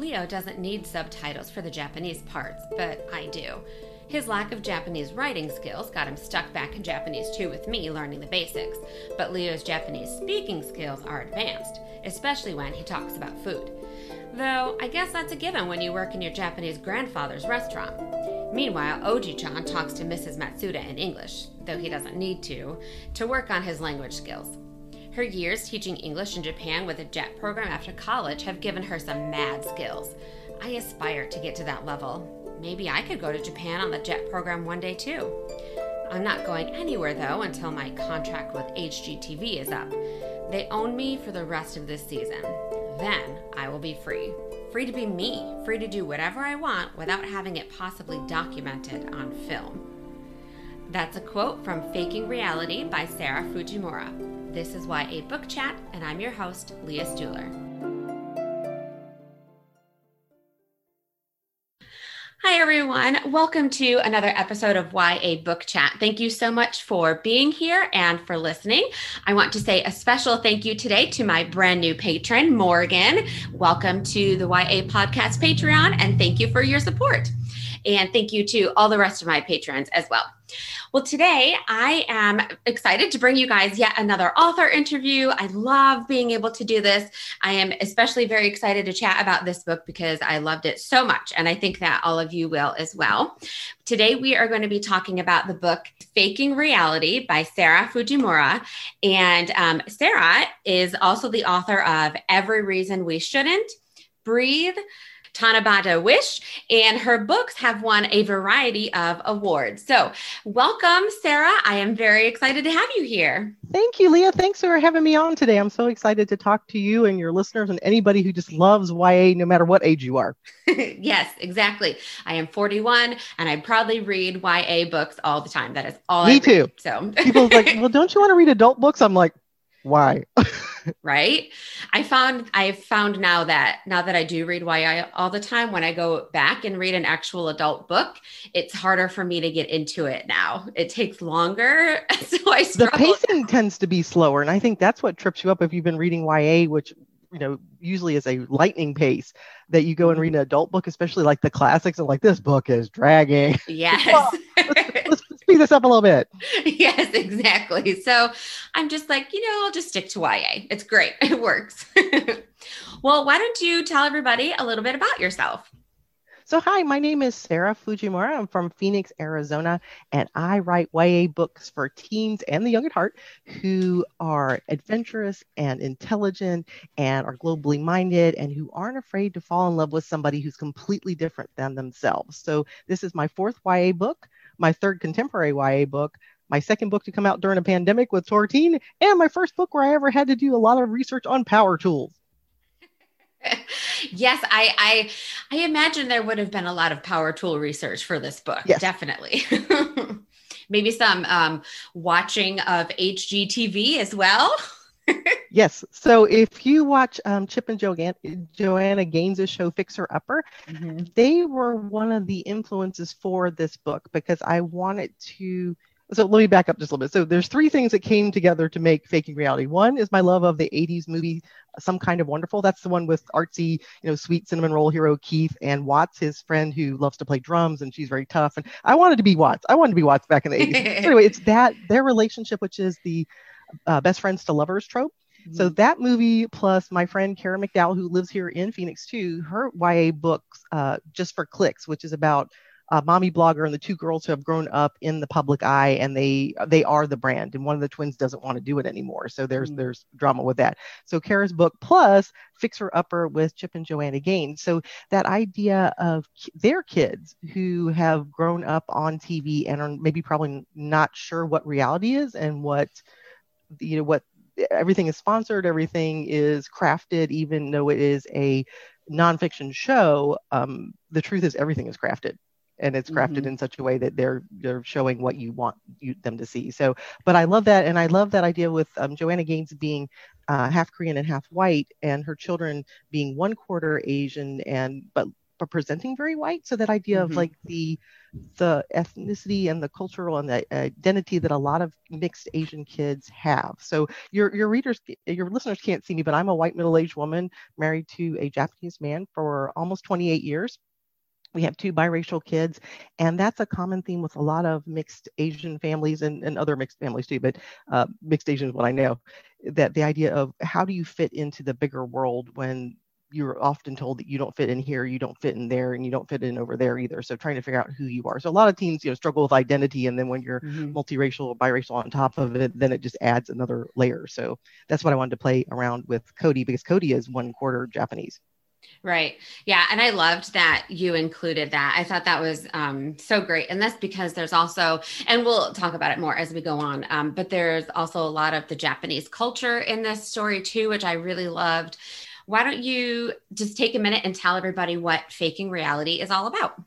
Leo doesn't need subtitles for the Japanese parts, but I do. His lack of Japanese writing skills got him stuck back in Japanese too with me learning the basics, but Leo's Japanese speaking skills are advanced, especially when he talks about food. Though, I guess that's a given when you work in your Japanese grandfather's restaurant. Meanwhile, Oji chan talks to Mrs. Matsuda in English, though he doesn't need to, to work on his language skills. Her years teaching English in Japan with a JET program after college have given her some mad skills. I aspire to get to that level. Maybe I could go to Japan on the JET program one day too. I'm not going anywhere though until my contract with HGTV is up. They own me for the rest of this season. Then I will be free. Free to be me, free to do whatever I want without having it possibly documented on film. That's a quote from Faking Reality by Sarah Fujimura. This is YA Book Chat, and I'm your host, Leah Stuhler. Hi, everyone. Welcome to another episode of YA Book Chat. Thank you so much for being here and for listening. I want to say a special thank you today to my brand new patron, Morgan. Welcome to the YA Podcast Patreon, and thank you for your support. And thank you to all the rest of my patrons as well. Well, today I am excited to bring you guys yet another author interview. I love being able to do this. I am especially very excited to chat about this book because I loved it so much. And I think that all of you will as well. Today we are going to be talking about the book Faking Reality by Sarah Fujimura. And um, Sarah is also the author of Every Reason We Shouldn't. Breathe, Tanabata Wish, and her books have won a variety of awards. So, welcome, Sarah. I am very excited to have you here. Thank you, Leah. Thanks for having me on today. I'm so excited to talk to you and your listeners and anybody who just loves YA, no matter what age you are. yes, exactly. I am 41 and I proudly read YA books all the time. That is all Me I too. Read, so, people like, well, don't you want to read adult books? I'm like, why? right? I found I've found now that now that I do read YA all the time, when I go back and read an actual adult book, it's harder for me to get into it now. It takes longer. So I struggle. The pacing tends to be slower. And I think that's what trips you up if you've been reading YA, which you know usually is a lightning pace that you go and read an adult book especially like the classics and like this book is dragging yes speed this up a little bit. Yes exactly. So i'm just like you know i'll just stick to ya it's great. It works. Well why don't you tell everybody a little bit about yourself? So, hi, my name is Sarah Fujimura. I'm from Phoenix, Arizona, and I write YA books for teens and the young at heart who are adventurous and intelligent and are globally minded and who aren't afraid to fall in love with somebody who's completely different than themselves. So, this is my fourth YA book, my third contemporary YA book, my second book to come out during a pandemic with Sortine, and my first book where I ever had to do a lot of research on power tools yes, I, I I imagine there would have been a lot of power tool research for this book. Yes. Definitely. Maybe some um, watching of HGTV as well. yes. So if you watch um, Chip and Joanna, Joanna Gaines' show Fixer Upper, mm-hmm. they were one of the influences for this book because I wanted to so let me back up just a little bit. So there's three things that came together to make Faking Reality. One is my love of the 80s movie Some Kind of Wonderful. That's the one with artsy, you know, sweet cinnamon roll hero Keith and Watts, his friend who loves to play drums and she's very tough. And I wanted to be Watts. I wanted to be Watts back in the 80s. anyway, it's that their relationship, which is the uh, best friends to lovers trope. So mm-hmm. that movie plus my friend Kara McDowell, who lives here in Phoenix too, her YA books, uh, just for clicks, which is about a mommy blogger and the two girls who have grown up in the public eye and they they are the brand and one of the twins doesn't want to do it anymore so there's mm. there's drama with that so kara's book plus fixer upper with chip and joanna gaines so that idea of their kids who have grown up on tv and are maybe probably not sure what reality is and what you know what everything is sponsored everything is crafted even though it is a nonfiction show um, the truth is everything is crafted and it's crafted mm-hmm. in such a way that they're they're showing what you want you, them to see. So, but I love that, and I love that idea with um, Joanna Gaines being uh, half Korean and half white, and her children being one quarter Asian and but but presenting very white. So that idea mm-hmm. of like the the ethnicity and the cultural and the identity that a lot of mixed Asian kids have. So your your readers, your listeners can't see me, but I'm a white middle-aged woman married to a Japanese man for almost 28 years. We have two biracial kids, and that's a common theme with a lot of mixed Asian families and, and other mixed families too, but uh, mixed Asian is what I know. That the idea of how do you fit into the bigger world when you're often told that you don't fit in here, you don't fit in there, and you don't fit in over there either. So trying to figure out who you are. So a lot of teens, you know, struggle with identity, and then when you're mm-hmm. multiracial or biracial on top of it, then it just adds another layer. So that's what I wanted to play around with Cody because Cody is one quarter Japanese. Right. Yeah. And I loved that you included that. I thought that was um, so great. And that's because there's also, and we'll talk about it more as we go on, um, but there's also a lot of the Japanese culture in this story too, which I really loved why don't you just take a minute and tell everybody what faking reality is all about?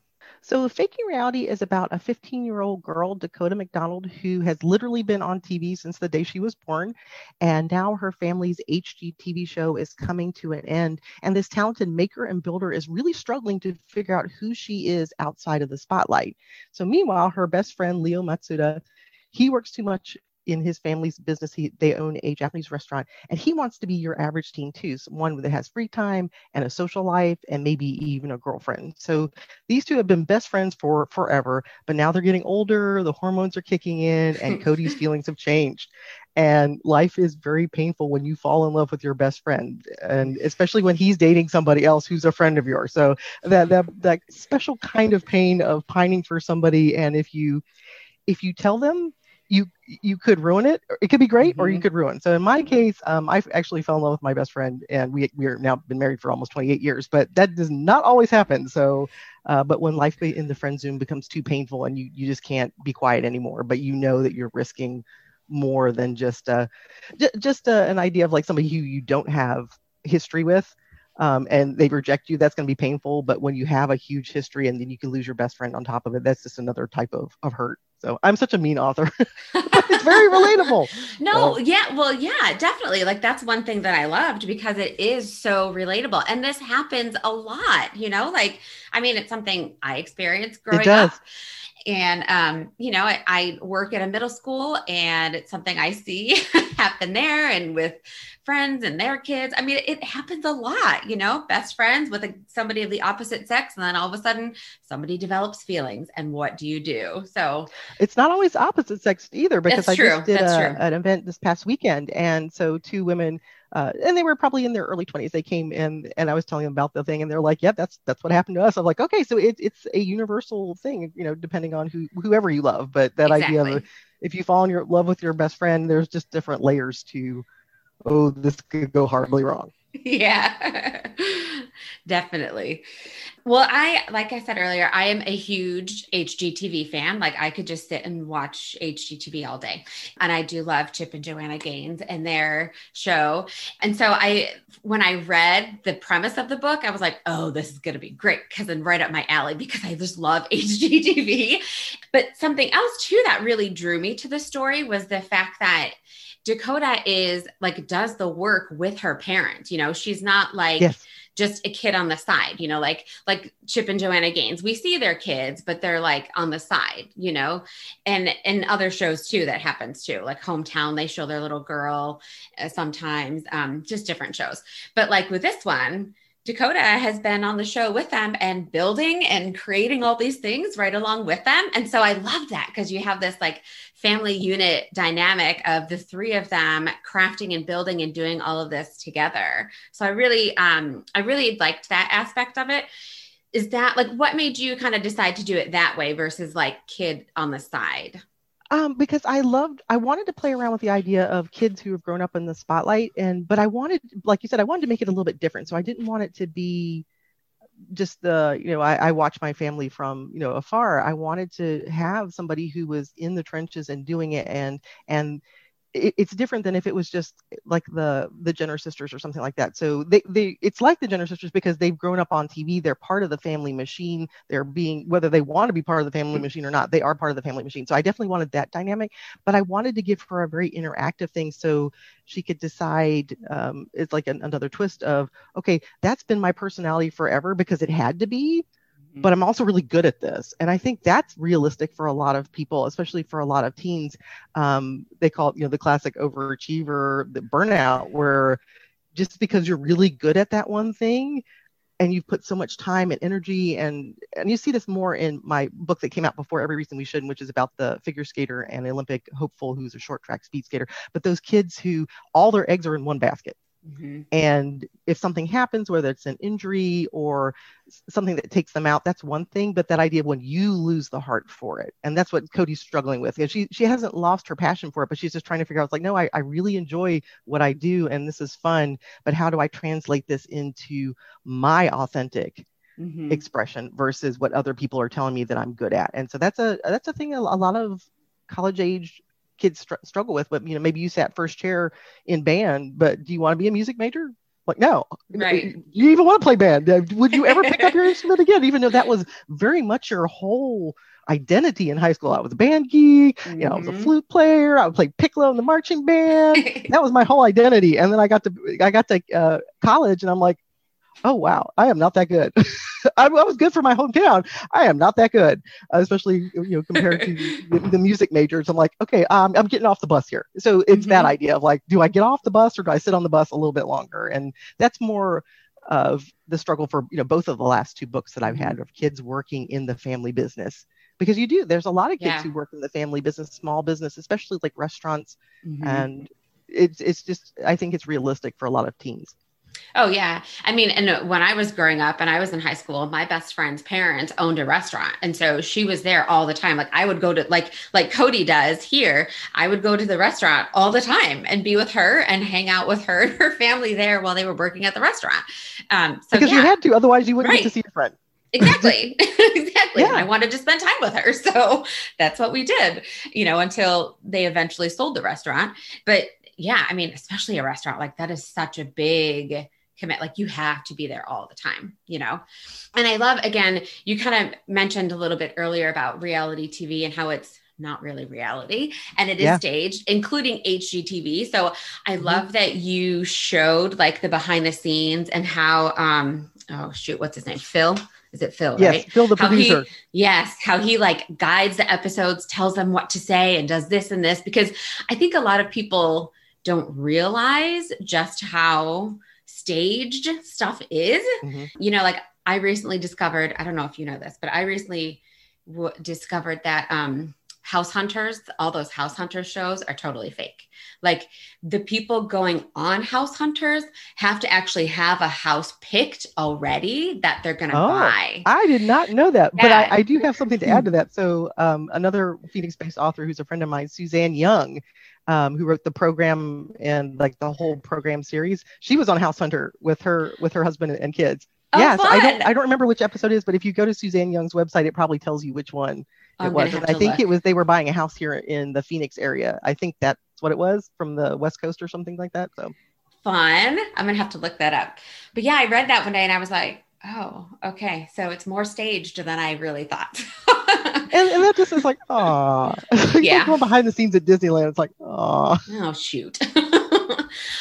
So, Faking Reality is about a 15 year old girl, Dakota McDonald, who has literally been on TV since the day she was born. And now her family's HGTV show is coming to an end. And this talented maker and builder is really struggling to figure out who she is outside of the spotlight. So, meanwhile, her best friend, Leo Matsuda, he works too much in his family's business, he, they own a Japanese restaurant, and he wants to be your average teen too, so one that has free time and a social life, and maybe even a girlfriend. So these two have been best friends for forever, but now they're getting older, the hormones are kicking in, and Cody's feelings have changed. And life is very painful when you fall in love with your best friend, and especially when he's dating somebody else who's a friend of yours. So that that that special kind of pain of pining for somebody, and if you if you tell them you you could ruin it. It could be great, mm-hmm. or you mm-hmm. could ruin. So in my case, um, I actually fell in love with my best friend, and we we are now been married for almost 28 years. But that does not always happen. So, uh, but when life in the friend zone becomes too painful, and you you just can't be quiet anymore, but you know that you're risking more than just uh, j- just uh, an idea of like somebody who you don't have history with um, and they reject you, that's going to be painful. But when you have a huge history and then you can lose your best friend on top of it, that's just another type of, of hurt. So I'm such a mean author. it's very relatable. No, so. yeah, well, yeah, definitely. Like that's one thing that I loved because it is so relatable. And this happens a lot, you know, like, I mean, it's something I experienced growing up and um, you know I, I, work at a middle school and it's something i see happen there and with friends and their kids. I mean, it happens a lot, you know, best friends with a, somebody of the opposite sex. And then all of a sudden somebody develops feelings. And what do you do? So it's not always opposite sex either, because I just did a, an event this past weekend. And so two women, uh, and they were probably in their early 20s. They came in and I was telling them about the thing and they're like, yeah, that's, that's what happened to us. I'm like, okay, so it's, it's a universal thing, you know, depending on who, whoever you love, but that exactly. idea of if you fall in your love with your best friend, there's just different layers to, oh, this could go horribly wrong. Yeah, definitely. Well, I, like I said earlier, I am a huge HGTV fan. Like I could just sit and watch HGTV all day. And I do love Chip and Joanna Gaines and their show. And so I, when I read the premise of the book, I was like, oh, this is going to be great because I'm right up my alley because I just love HGTV. But something else too that really drew me to the story was the fact that Dakota is like does the work with her parents. You know, she's not like yes. Just a kid on the side, you know, like like Chip and Joanna Gaines. We see their kids, but they're like on the side, you know. And in other shows too that happens too. Like Hometown, they show their little girl uh, sometimes, um just different shows. But like with this one, Dakota has been on the show with them and building and creating all these things right along with them. And so I love that because you have this like family unit dynamic of the three of them crafting and building and doing all of this together. So I really, um, I really liked that aspect of it. Is that like what made you kind of decide to do it that way versus like kid on the side? Um, because I loved, I wanted to play around with the idea of kids who have grown up in the spotlight, and but I wanted, like you said, I wanted to make it a little bit different. So I didn't want it to be just the, you know, I, I watch my family from, you know, afar. I wanted to have somebody who was in the trenches and doing it, and and it, it's different than if it was just like the the Jenner sisters or something like that. So they they it's like the Jenner sisters because they've grown up on TV. They're part of the family machine. They're being whether they want to be part of the family machine or not, they are part of the family machine. So I definitely wanted that dynamic, but I wanted to give her a very interactive thing so she could decide. Um, it's like an, another twist of okay, that's been my personality forever because it had to be but I'm also really good at this. And I think that's realistic for a lot of people, especially for a lot of teens. Um, they call it, you know, the classic overachiever, the burnout, where just because you're really good at that one thing and you've put so much time and energy and and you see this more in my book that came out before every reason we shouldn't, which is about the figure skater and olympic hopeful who's a short track speed skater but those kids who all their eggs are in one basket Mm-hmm. And if something happens, whether it's an injury or something that takes them out, that's one thing. But that idea of when you lose the heart for it, and that's what Cody's struggling with. You she she hasn't lost her passion for it, but she's just trying to figure out. It's like, no, I, I really enjoy what I do, and this is fun. But how do I translate this into my authentic mm-hmm. expression versus what other people are telling me that I'm good at? And so that's a that's a thing a, a lot of college age kids str- struggle with. But you know, maybe you sat first chair in band, but do you want to be a music major? Like, no, right. You even want to play band? Would you ever pick up your instrument again? Even though that was very much your whole identity in high school. I was a band geek, mm-hmm. you know, I was a mm-hmm. flute player. I would play piccolo in the marching band. that was my whole identity. And then I got to I got to uh, college, and I'm like, oh wow, I am not that good. I, I, was good for my hometown. I am not that good, uh, especially you know compared to the, the, music majors. I'm like, okay, um, I'm getting off the bus here. So it's mm-hmm. that idea of like, do I get off the bus or do I sit on the bus a little bit longer? And that's more of the struggle for you know both of the last two books that I've had of kids working in the family business because you do. There's a lot of kids yeah. who work in the family business, small business, especially like restaurants, mm-hmm. and it's it's just I think it's realistic for a lot of teens. Oh yeah. I mean, and when I was growing up and I was in high school, my best friend's parents owned a restaurant. And so she was there all the time. Like I would go to like like Cody does here. I would go to the restaurant all the time and be with her and hang out with her and her family there while they were working at the restaurant. Um so because yeah. you had to, otherwise you wouldn't right. get to see your friend. exactly exactly yeah. i wanted to spend time with her so that's what we did you know until they eventually sold the restaurant but yeah, I mean, especially a restaurant like that is such a big commit. Like you have to be there all the time, you know? And I love, again, you kind of mentioned a little bit earlier about reality TV and how it's not really reality and it is yeah. staged including hgtv so i mm-hmm. love that you showed like the behind the scenes and how um oh shoot what's his name phil is it Phil? Yes, right? Phil the how producer. He, yes, how he like guides the episodes, tells them what to say, and does this and this. Because I think a lot of people don't realize just how staged stuff is. Mm-hmm. You know, like I recently discovered, I don't know if you know this, but I recently w- discovered that um, House Hunters, all those House Hunters shows are totally fake. Like the people going on House Hunters have to actually have a house picked already that they're going to oh, buy. I did not know that, yeah. but I, I, do have something to add to that. So, um, another Phoenix based author who's a friend of mine, Suzanne Young, um, who wrote the program and like the whole program series. She was on House Hunter with her with her husband and kids. Oh, yes, fun. I don't I don't remember which episode it is, but if you go to Suzanne Young's website, it probably tells you which one it I'm was. And I think look. it was they were buying a house here in the Phoenix area. I think that's what it was from the West Coast or something like that. So fun. I'm gonna have to look that up. But yeah, I read that one day and I was like, oh, okay. So it's more staged than I really thought. and, and that just is like, oh, yeah. going behind the scenes at Disneyland. It's like, oh, oh shoot. like,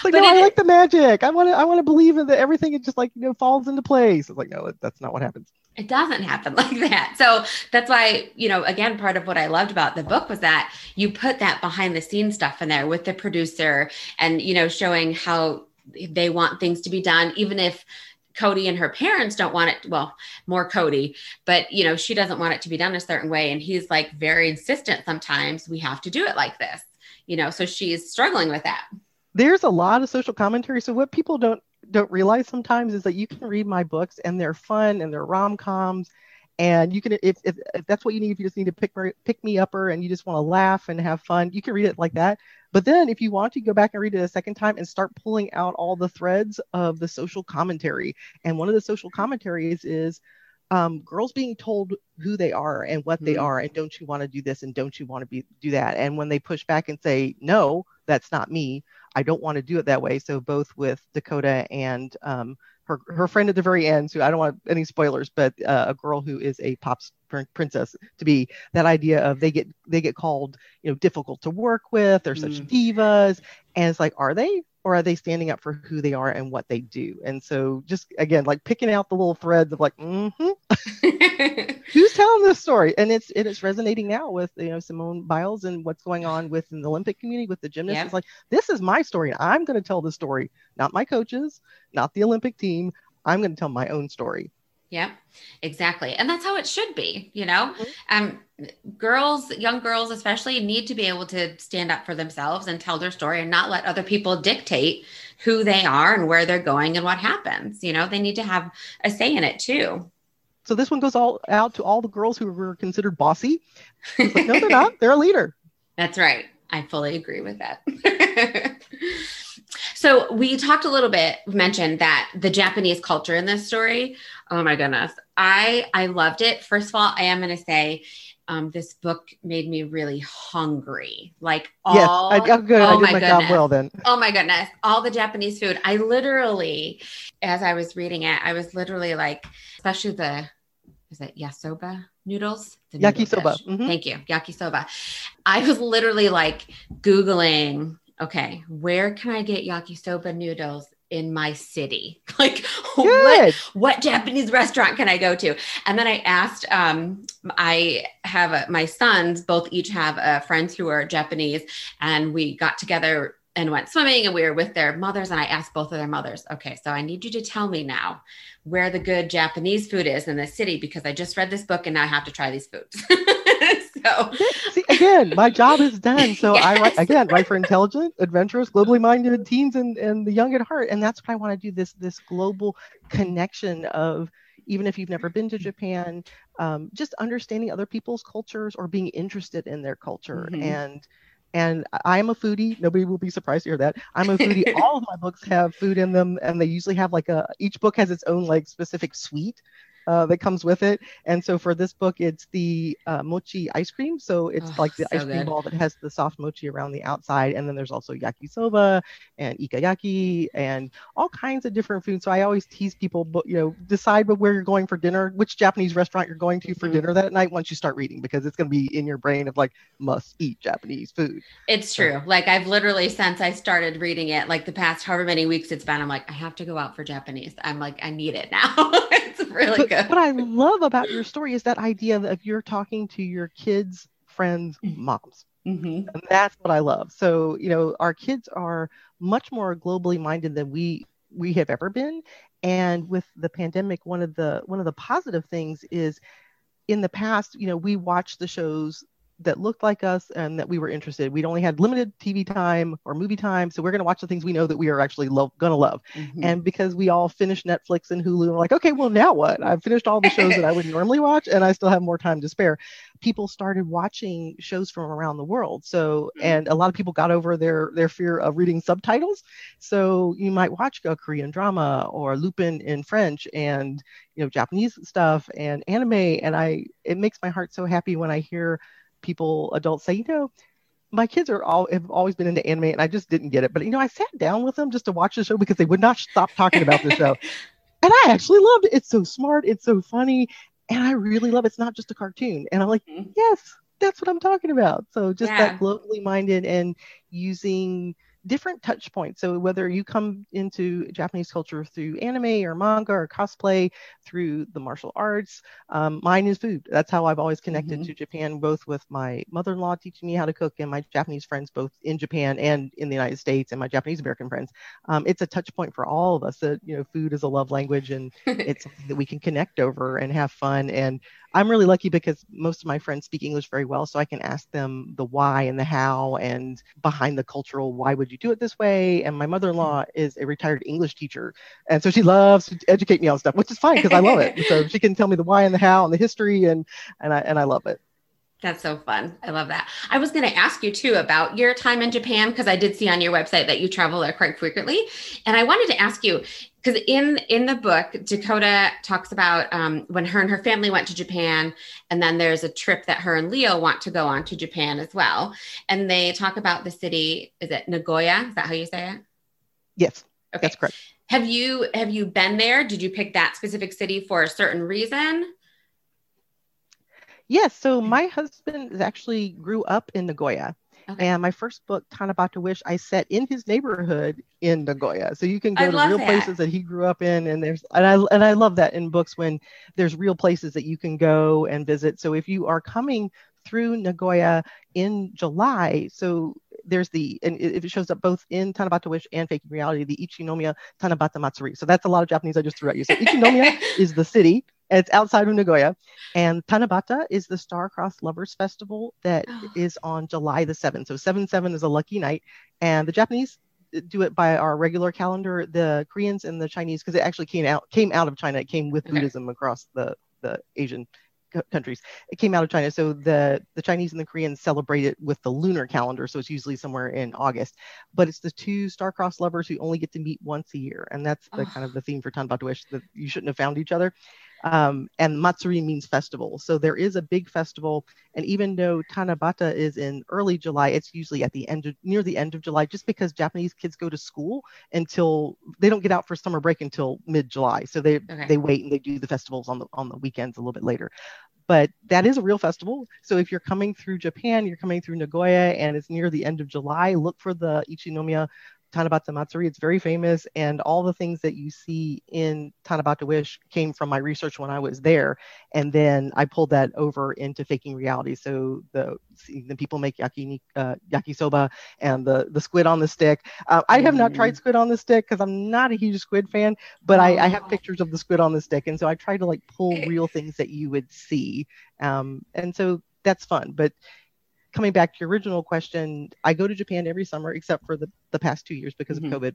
but no, I like the magic. I want to, I want to believe in that everything. It just like you know falls into place. It's like, no, that's not what happens. It doesn't happen like that. So that's why, you know, again, part of what I loved about the book was that you put that behind the scenes stuff in there with the producer and, you know, showing how they want things to be done, even if Cody and her parents don't want it. Well, more Cody, but you know, she doesn't want it to be done a certain way. And he's like very insistent sometimes we have to do it like this, you know, so she's struggling with that. There's a lot of social commentary. So what people don't don't realize sometimes is that you can read my books and they're fun and they're rom-coms and you can if, if, if, that's what you need if you just need to pick me, pick me upper and you just want to laugh and have fun you can read it like that but then if you want to go back and read it a second time and start pulling out all the threads of the social commentary and one of the social commentaries is um, girls being told who they are and what mm-hmm. they are and don't you want to do this and don't you want to be do that and when they push back and say no that's not me. I don't want to do it that way. So both with Dakota and um, her her friend at the very end, who I don't want any spoilers, but uh, a girl who is a pop princess to be that idea of they get they get called you know difficult to work with they're such mm. divas and it's like are they or are they standing up for who they are and what they do? And so just again like picking out the little threads of like mm-hmm. who's telling this story? And it's it is resonating now with you know simone biles and what's going on with the olympic community with the gymnasts. Yep. it's like this is my story and i'm going to tell the story not my coaches not the olympic team. I'm going to tell my own story yeah, exactly. And that's how it should be, you know? Mm-hmm. Um, girls, young girls especially, need to be able to stand up for themselves and tell their story and not let other people dictate who they are and where they're going and what happens. You know, they need to have a say in it too. So this one goes all out to all the girls who were considered bossy. Like, no, they're not. They're a leader. That's right. I fully agree with that. So we talked a little bit, mentioned that the Japanese culture in this story. Oh my goodness, I I loved it. First of all, I am going to say. Um, this book made me really hungry. Like all, yes, I, am good. Oh I my, my job well then. Oh my goodness, all the Japanese food. I literally, as I was reading it, I was literally like, especially the, is it yasoba noodles? The yakisoba. Mm-hmm. Thank you, yakisoba. I was literally like googling okay, where can I get yakisoba noodles in my city? Like what, what Japanese restaurant can I go to? And then I asked, um, I have a, my sons both each have uh, friends who are Japanese and we got together and went swimming and we were with their mothers and I asked both of their mothers, okay, so I need you to tell me now where the good Japanese food is in the city because I just read this book and now I have to try these foods. so See, again, my job is done. So yes. I write again, write for intelligent, adventurous, globally minded teens and, and the young at heart. And that's what I want to do, this this global connection of even if you've never been to Japan, um, just understanding other people's cultures or being interested in their culture. Mm-hmm. And and I am a foodie. Nobody will be surprised to hear that. I'm a foodie. All of my books have food in them, and they usually have like a each book has its own like specific sweet uh, that comes with it. And so for this book, it's the uh, mochi ice cream. So it's oh, like the so ice cream good. ball that has the soft mochi around the outside. And then there's also yakisoba and ikayaki and all kinds of different foods. So I always tease people, but you know, decide where you're going for dinner, which Japanese restaurant you're going to for mm-hmm. dinner that night once you start reading, because it's going to be in your brain of like must eat Japanese food. It's true. So, like I've literally since I started reading it, like the past however many weeks it's been, I'm like, I have to go out for Japanese. I'm like, I need it now. it's really but, good. What I love about your story is that idea of you're talking to your kids' friends' mm-hmm. moms. Mm-hmm. And that's what I love. So, you know, our kids are much more globally minded than we we have ever been. And with the pandemic, one of the one of the positive things is in the past, you know, we watched the shows that looked like us and that we were interested. We'd only had limited TV time or movie time, so we're going to watch the things we know that we are actually lo- going to love. Mm-hmm. And because we all finished Netflix and Hulu, we're like, okay, well now what? I've finished all the shows that I would normally watch, and I still have more time to spare. People started watching shows from around the world. So, mm-hmm. and a lot of people got over their their fear of reading subtitles. So you might watch a Korean drama or Lupin in French and you know Japanese stuff and anime, and I it makes my heart so happy when I hear people, adults say, you know, my kids are all have always been into anime and I just didn't get it. But you know, I sat down with them just to watch the show because they would not stop talking about the show. and I actually loved it. It's so smart, it's so funny, and I really love it. It's not just a cartoon. And I'm like, mm-hmm. yes, that's what I'm talking about. So just yeah. that globally minded and using different touch points. So whether you come into Japanese culture through anime or manga or cosplay, through the martial arts, um, mine is food. That's how I've always connected mm-hmm. to Japan, both with my mother-in-law teaching me how to cook and my Japanese friends, both in Japan and in the United States, and my Japanese American friends. Um, it's a touch point for all of us that you know food is a love language and it's something that we can connect over and have fun and I'm really lucky because most of my friends speak English very well, so I can ask them the why and the how and behind the cultural why would you do it this way. And my mother-in-law mm-hmm. is a retired English teacher, and so she loves to educate me on stuff, which is fine because I love it. so she can tell me the why and the how and the history, and and I and I love it. That's so fun. I love that. I was going to ask you too about your time in Japan because I did see on your website that you travel there quite frequently. And I wanted to ask you because in in the book dakota talks about um, when her and her family went to japan and then there's a trip that her and leo want to go on to japan as well. And they talk about the city is it nagoya? Is that how you say it? Yes. Okay. that's correct. Have you have you been there? Did you pick that specific city for a certain reason? Yes. So my husband actually grew up in nagoya Okay. And my first book, Tanabata Wish, I set in his neighborhood in Nagoya. So you can go I to real that. places that he grew up in, and there's and I and I love that in books when there's real places that you can go and visit. So if you are coming through Nagoya in July, so there's the and it, it shows up both in Tanabata Wish and Faking Reality, the Ichinomiya Tanabata Matsuri. So that's a lot of Japanese I just threw at you. So Ichinomiya is the city. It's outside of Nagoya. And Tanabata is the Star-Crossed Lovers Festival that is on July the 7th. So 7 7 is a lucky night. And the Japanese do it by our regular calendar. The Koreans and the Chinese, because it actually came out came out of China. It came with okay. Buddhism across the the Asian countries. It came out of China. So the, the Chinese and the Koreans celebrate it with the lunar calendar. So it's usually somewhere in August. But it's the two star-crossed lovers who only get to meet once a year. And that's the oh. kind of the theme for Tanabata Wish that you shouldn't have found each other. Um, and Matsuri means festival. So there is a big festival. And even though Tanabata is in early July, it's usually at the end of, near the end of July, just because Japanese kids go to school until they don't get out for summer break until mid July. So they, okay. they wait and they do the festivals on the, on the weekends a little bit later. But that is a real festival. So if you're coming through Japan, you're coming through Nagoya and it's near the end of July, look for the Ichinomiya Tanabata Matsuri. It's very famous, and all the things that you see in Tanabata Wish came from my research when I was there, and then I pulled that over into faking reality. So the the people make yaki uh, yakisoba and the the squid on the stick. Uh, I have not tried mm. squid on the stick because I'm not a huge squid fan, but. I, I, have pictures of the squid on the stick, and so I try to like pull real things that you would see, um, and so that's fun. But coming back to your original question, I go to Japan every summer except for the, the past two years because mm-hmm. of COVID.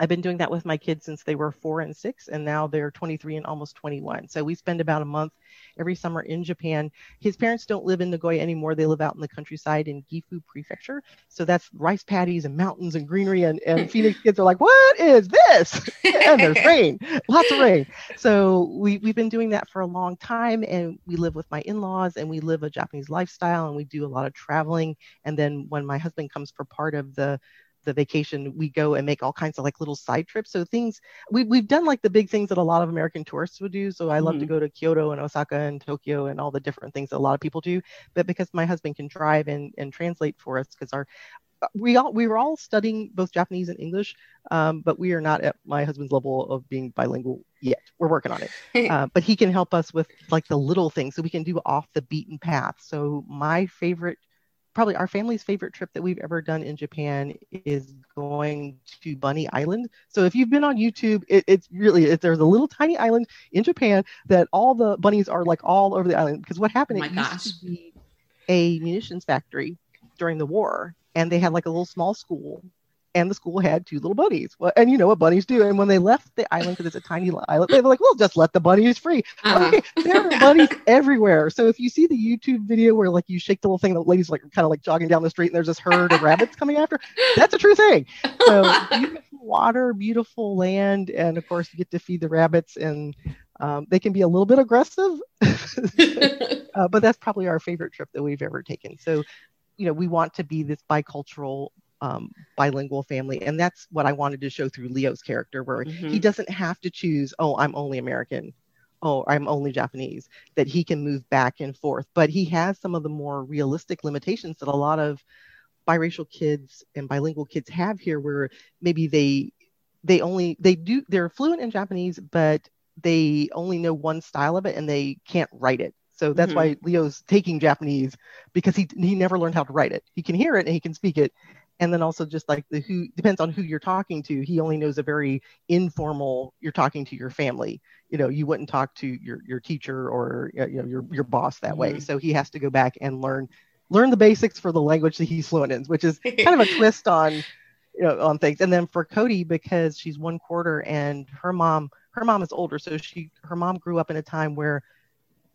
I've been doing that with my kids since they were four and six, and now they're 23 and almost 21. So we spend about a month every summer in Japan. His parents don't live in Nagoya anymore. They live out in the countryside in Gifu Prefecture. So that's rice paddies and mountains and greenery. And, and Phoenix kids are like, what is this? and there's rain, lots of rain. So we, we've been doing that for a long time. And we live with my in laws and we live a Japanese lifestyle and we do a lot of traveling. And then when my husband comes for part of the the vacation, we go and make all kinds of like little side trips. So things we we've done like the big things that a lot of American tourists would do. So I love mm-hmm. to go to Kyoto and Osaka and Tokyo and all the different things that a lot of people do. But because my husband can drive and and translate for us, because our uh, we all we were all studying both Japanese and English, um, but we are not at my husband's level of being bilingual yet. We're working on it, uh, but he can help us with like the little things, so we can do off the beaten path. So my favorite probably our family's favorite trip that we've ever done in Japan is going to Bunny Island. So if you've been on YouTube, it, it's really it, there's a little tiny island in Japan that all the bunnies are like all over the island. Because what happened? Oh it gosh. used to be a munitions factory during the war, and they had like a little small school and the school had two little bunnies. Well, and you know what bunnies do. And when they left the island, because it's a tiny island, they were like, "Well, just let the bunnies free." Uh-huh. Okay, there are bunnies everywhere. So if you see the YouTube video where like you shake the little thing, the lady's like kind of like jogging down the street, and there's this herd of rabbits coming after. That's a true thing. So beautiful water, beautiful land, and of course you get to feed the rabbits and. Um, they can be a little bit aggressive, uh, but that's probably our favorite trip that we've ever taken. So, you know, we want to be this bicultural um, bilingual family. And that's what I wanted to show through Leo's character, where mm-hmm. he doesn't have to choose, oh, I'm only American. Oh, I'm only Japanese, that he can move back and forth. But he has some of the more realistic limitations that a lot of biracial kids and bilingual kids have here, where maybe they they only they do they're fluent in Japanese, but they only know one style of it and they can't write it. So that's mm-hmm. why Leo's taking Japanese because he he never learned how to write it. He can hear it and he can speak it, and then also just like the who depends on who you're talking to. He only knows a very informal you're talking to your family. You know you wouldn't talk to your your teacher or you know your your boss that mm-hmm. way so he has to go back and learn learn the basics for the language that he's fluent in which is kind of a twist on you know on things. And then for cody because she's one quarter and her mom her mom is older so she her mom grew up in a time where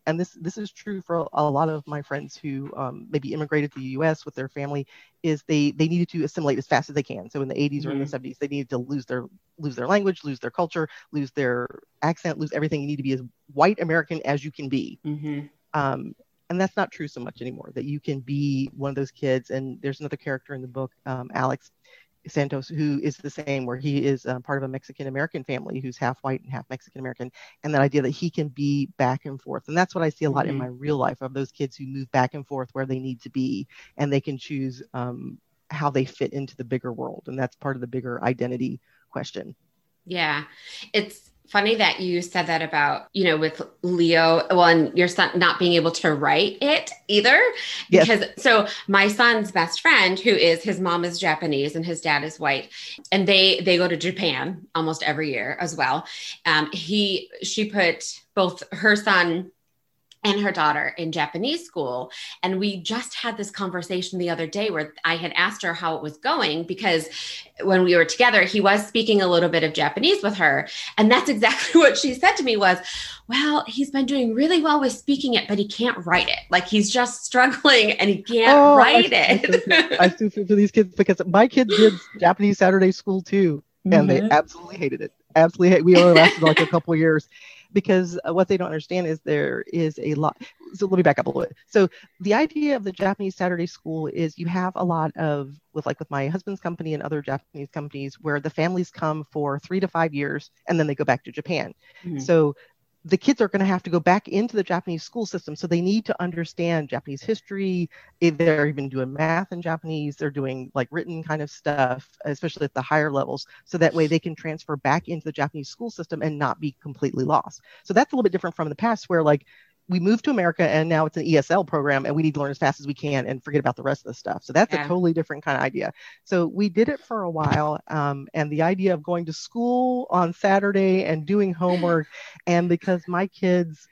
and this this is true for a lot of my friends who um, maybe immigrated to the U.S. with their family, is they they needed to assimilate as fast as they can. So in the 80s mm-hmm. or in the 70s, mm-hmm. they needed to lose their lose their language, lose their culture, lose their accent, lose everything. You need to be as white American as you can be. Mm-hmm. Um, and that's not true so much anymore. That you can be one of those kids. And there's another character in the book, um, Alex, Santos, who is the same, where he is uh, part of a Mexican American family who's half white and half Mexican American, and that idea that he can be back and forth. And that's what I see a lot mm-hmm. in my real life of those kids who move back and forth where they need to be, and they can choose um, how they fit into the bigger world. And that's part of the bigger identity question. Yeah. It's funny that you said that about you know with leo well and your son not being able to write it either. Because so my son's best friend who is his mom is japanese and his dad is white and they they go to japan almost every year as well. Um, he she put both her son and her daughter in Japanese school. And we just had this conversation the other day where I had asked her how it was going because when we were together, he was speaking a little bit of Japanese with her. And that's exactly what she said to me was, well, he's been doing really well with speaking it, but he can't write it. Like he's just struggling and he can't oh, write I, it. I still feel for these kids because my kids did Japanese Saturday school too. And mm-hmm. they absolutely hated it. Absolutely. Hate, we only lasted like a couple years because what they don't understand is there is a lot. So let me back up a little bit. So the idea of the Japanese Saturday school is you have a lot of with like with my husband's company and other Japanese companies where the families come for three to five years and then they go back to Japan. Mm-hmm. So the kids are going to have to go back into the Japanese school system. So they need to understand Japanese history. They're even doing math in Japanese. They're doing like written kind of stuff, especially at the higher levels. So that way they can transfer back into the Japanese school system and not be completely lost. So that's a little bit different from the past where like we moved to America and now it's an ESL program and we need to learn as fast as we can and forget about the rest of the stuff. So that's yeah. a totally different kind of idea. So we did it for a while. Um, and the idea of going to school on Saturday and doing homework, and because my kids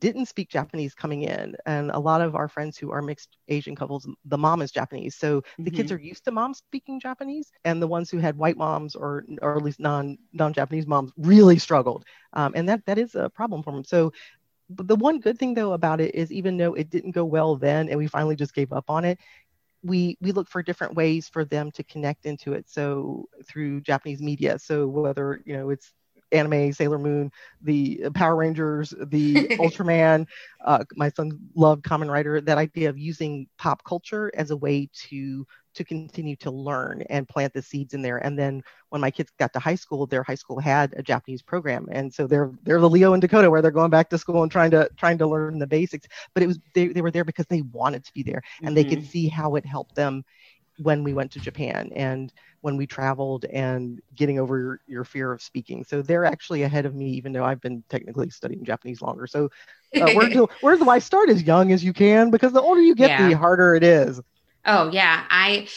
didn't speak Japanese coming in, and a lot of our friends who are mixed Asian couples, the mom is Japanese, so mm-hmm. the kids mm-hmm. are used to moms speaking Japanese, and the ones who had white moms or or at least non non Japanese moms really struggled, um, and that that is a problem for them. So the one good thing though about it is even though it didn't go well then and we finally just gave up on it we we look for different ways for them to connect into it so through japanese media. So whether you know it's anime sailor moon the power rangers the ultraman uh, my son loved Kamen Rider. that idea of using pop culture as a way to to continue to learn and plant the seeds in there. And then when my kids got to high school, their high school had a Japanese program, and so they're they're the Leo in Dakota where they're going back to school and trying to trying to learn the basics. But it was they, they were there because they wanted to be there, and mm-hmm. they could mm-hmm. see how it helped them when we went to Japan and when we traveled and getting over your, your, fear of speaking. So they're actually ahead of me, even though I've been technically studying Japanese longer. So uh, where do where do I start as young as you can? Because the older you get, yeah. the harder it is. Oh yeah, I,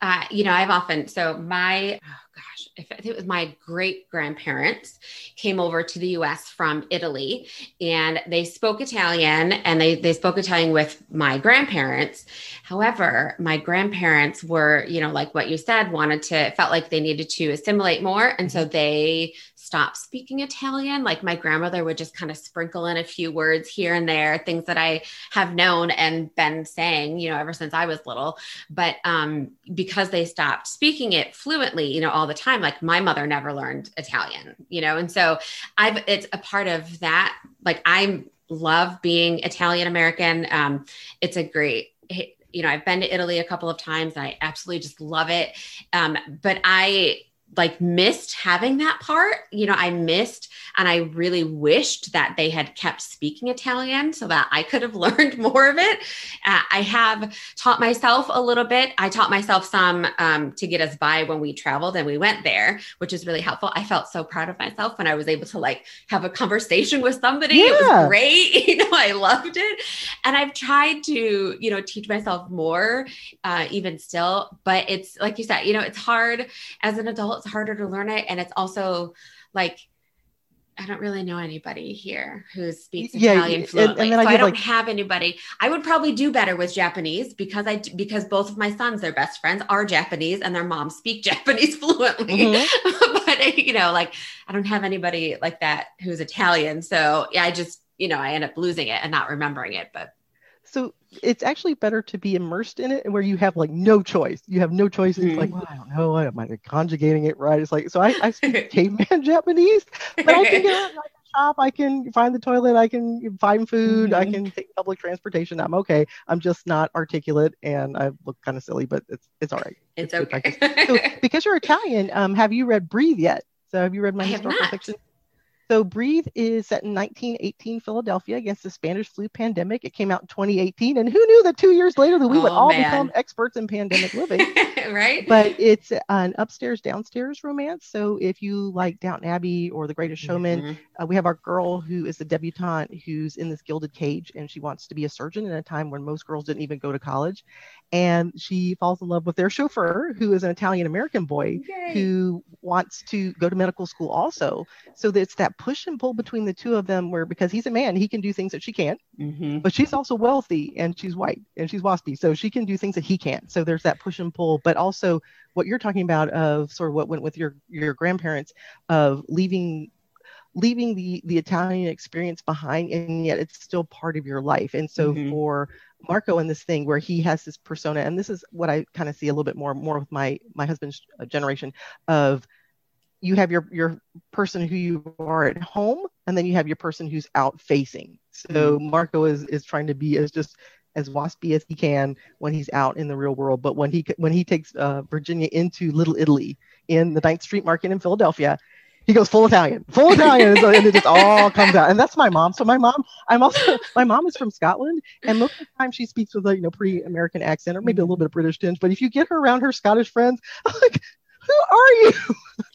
uh, you know, I've often so my oh gosh, if it was my great grandparents came over to the U.S. from Italy, and they spoke Italian, and they they spoke Italian with my grandparents. However, my grandparents were, you know, like what you said, wanted to felt like they needed to assimilate more, and so they stop speaking Italian. Like my grandmother would just kind of sprinkle in a few words here and there, things that I have known and been saying, you know, ever since I was little. But um, because they stopped speaking it fluently, you know, all the time, like my mother never learned Italian, you know, and so I've, it's a part of that. Like I love being Italian American. Um, it's a great, you know, I've been to Italy a couple of times and I absolutely just love it. Um, but I, like missed having that part. You know, I missed and I really wished that they had kept speaking Italian so that I could have learned more of it. Uh, I have taught myself a little bit. I taught myself some um, to get us by when we traveled and we went there, which is really helpful. I felt so proud of myself when I was able to like have a conversation with somebody. Yeah. It was great. you know, I loved it. And I've tried to, you know, teach myself more uh, even still, but it's like you said, you know, it's hard as an adult it's harder to learn it. And it's also like, I don't really know anybody here who speaks yeah, Italian fluently. And, and so I, I don't like, have anybody. I would probably do better with Japanese because I because both of my sons, their best friends, are Japanese and their moms speak Japanese fluently. Mm-hmm. but you know, like I don't have anybody like that who's Italian. So yeah, I just you know, I end up losing it and not remembering it. But so it's actually better to be immersed in it where you have like no choice. You have no choice. It's mm-hmm. like, well, I don't know. Am I conjugating it right? It's like, so I, I speak caveman Japanese, but I can get out, shop. I can find the toilet. I can find food. Mm-hmm. I can take public transportation. I'm okay. I'm just not articulate and I look kind of silly, but it's, it's all right. It's, it's okay. so because you're Italian, um, have you read Breathe yet? So have you read my I historical fiction? So Breathe is set in 1918 Philadelphia against the Spanish flu pandemic. It came out in 2018, and who knew that two years later that we oh, would all man. become experts in pandemic living, right? But it's an upstairs downstairs romance. So if you like Downton Abbey or The Greatest Showman, mm-hmm. uh, we have our girl who is a debutante who's in this gilded cage, and she wants to be a surgeon in a time when most girls didn't even go to college, and she falls in love with their chauffeur, who is an Italian American boy Yay. who wants to go to medical school also. So it's that push and pull between the two of them where because he's a man he can do things that she can't mm-hmm. but she's also wealthy and she's white and she's waspy so she can do things that he can't so there's that push and pull but also what you're talking about of sort of what went with your your grandparents of leaving leaving the the Italian experience behind and yet it's still part of your life. And so mm-hmm. for Marco in this thing where he has this persona and this is what I kind of see a little bit more more with my my husband's generation of you have your your person who you are at home and then you have your person who's out facing so mm-hmm. marco is is trying to be as just as waspy as he can when he's out in the real world but when he when he takes uh, virginia into little italy in the ninth street market in philadelphia he goes full Italian, full Italian, and it just all comes out. And that's my mom. So my mom, I'm also my mom is from Scotland, and most of the time she speaks with a you know pretty American accent or maybe a little bit of British tinge. But if you get her around her Scottish friends, like who are you?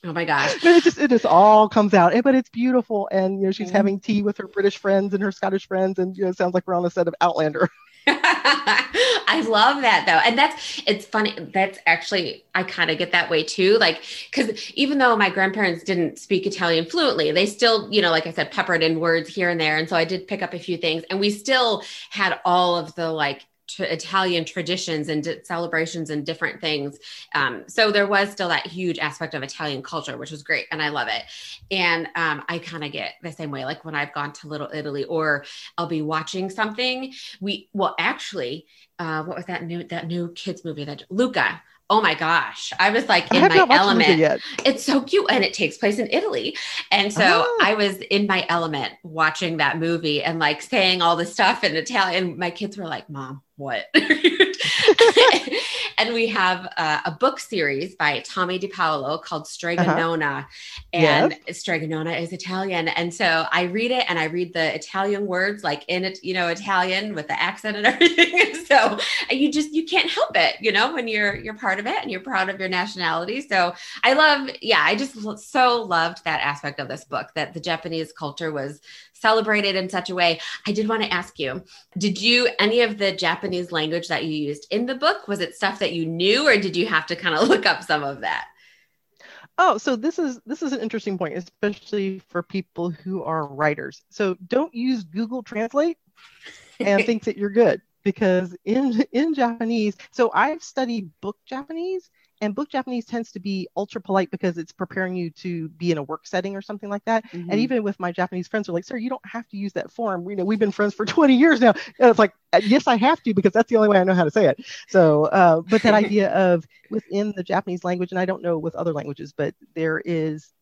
Oh my gosh. it just it just all comes out. But it's beautiful. And you know, she's mm-hmm. having tea with her British friends and her Scottish friends, and you know, it sounds like we're on a set of Outlander. I love that though. And that's it's funny. That's actually I kind of get that way too. Like cuz even though my grandparents didn't speak Italian fluently, they still, you know, like I said peppered in words here and there. And so I did pick up a few things and we still had all of the like Italian traditions and celebrations and different things. Um, so there was still that huge aspect of Italian culture, which was great, and I love it. And um, I kind of get the same way, like when I've gone to Little Italy, or I'll be watching something. We well, actually, uh, what was that new that new kids movie that Luca? Oh my gosh. I was like in my element. it's so cute and it takes place in italy. And so oh. i was in my element watching that movie and like saying all the stuff in italian. My kids were like mom what? and we have uh, a book series by Tomie dePaola called Strega Nona. Uh-huh. And yep. Strega Nona is Italian. And so I read it and I read the Italian words like in it, you know, Italian with the accent and everything. so you just you can't help it, you know, when you're you're part of it and you're proud of your nationality. So I love, yeah, I just so loved that aspect of this book that the Japanese culture was celebrated in such a way. I did want to ask you, did you any of the Japanese language that you used in the book was it stuff that you knew or did you have to kind of look up some of that? Oh, so this is this is an interesting point, especially for people who are writers. So don't use Google Translate and think that you're good because in in Japanese, so I've studied book Japanese and book Japanese tends to be ultra polite because it's preparing you to be in a work setting or something like that. Mm-hmm. And even with my Japanese friends, are like, "Sir, you don't have to use that form. You know, we've been friends for 20 years now." And it's like, uh, "Yes, I have to because that's the only way I know how to say it." So, uh, but that idea of within the Japanese language, and I don't know with other languages, but there is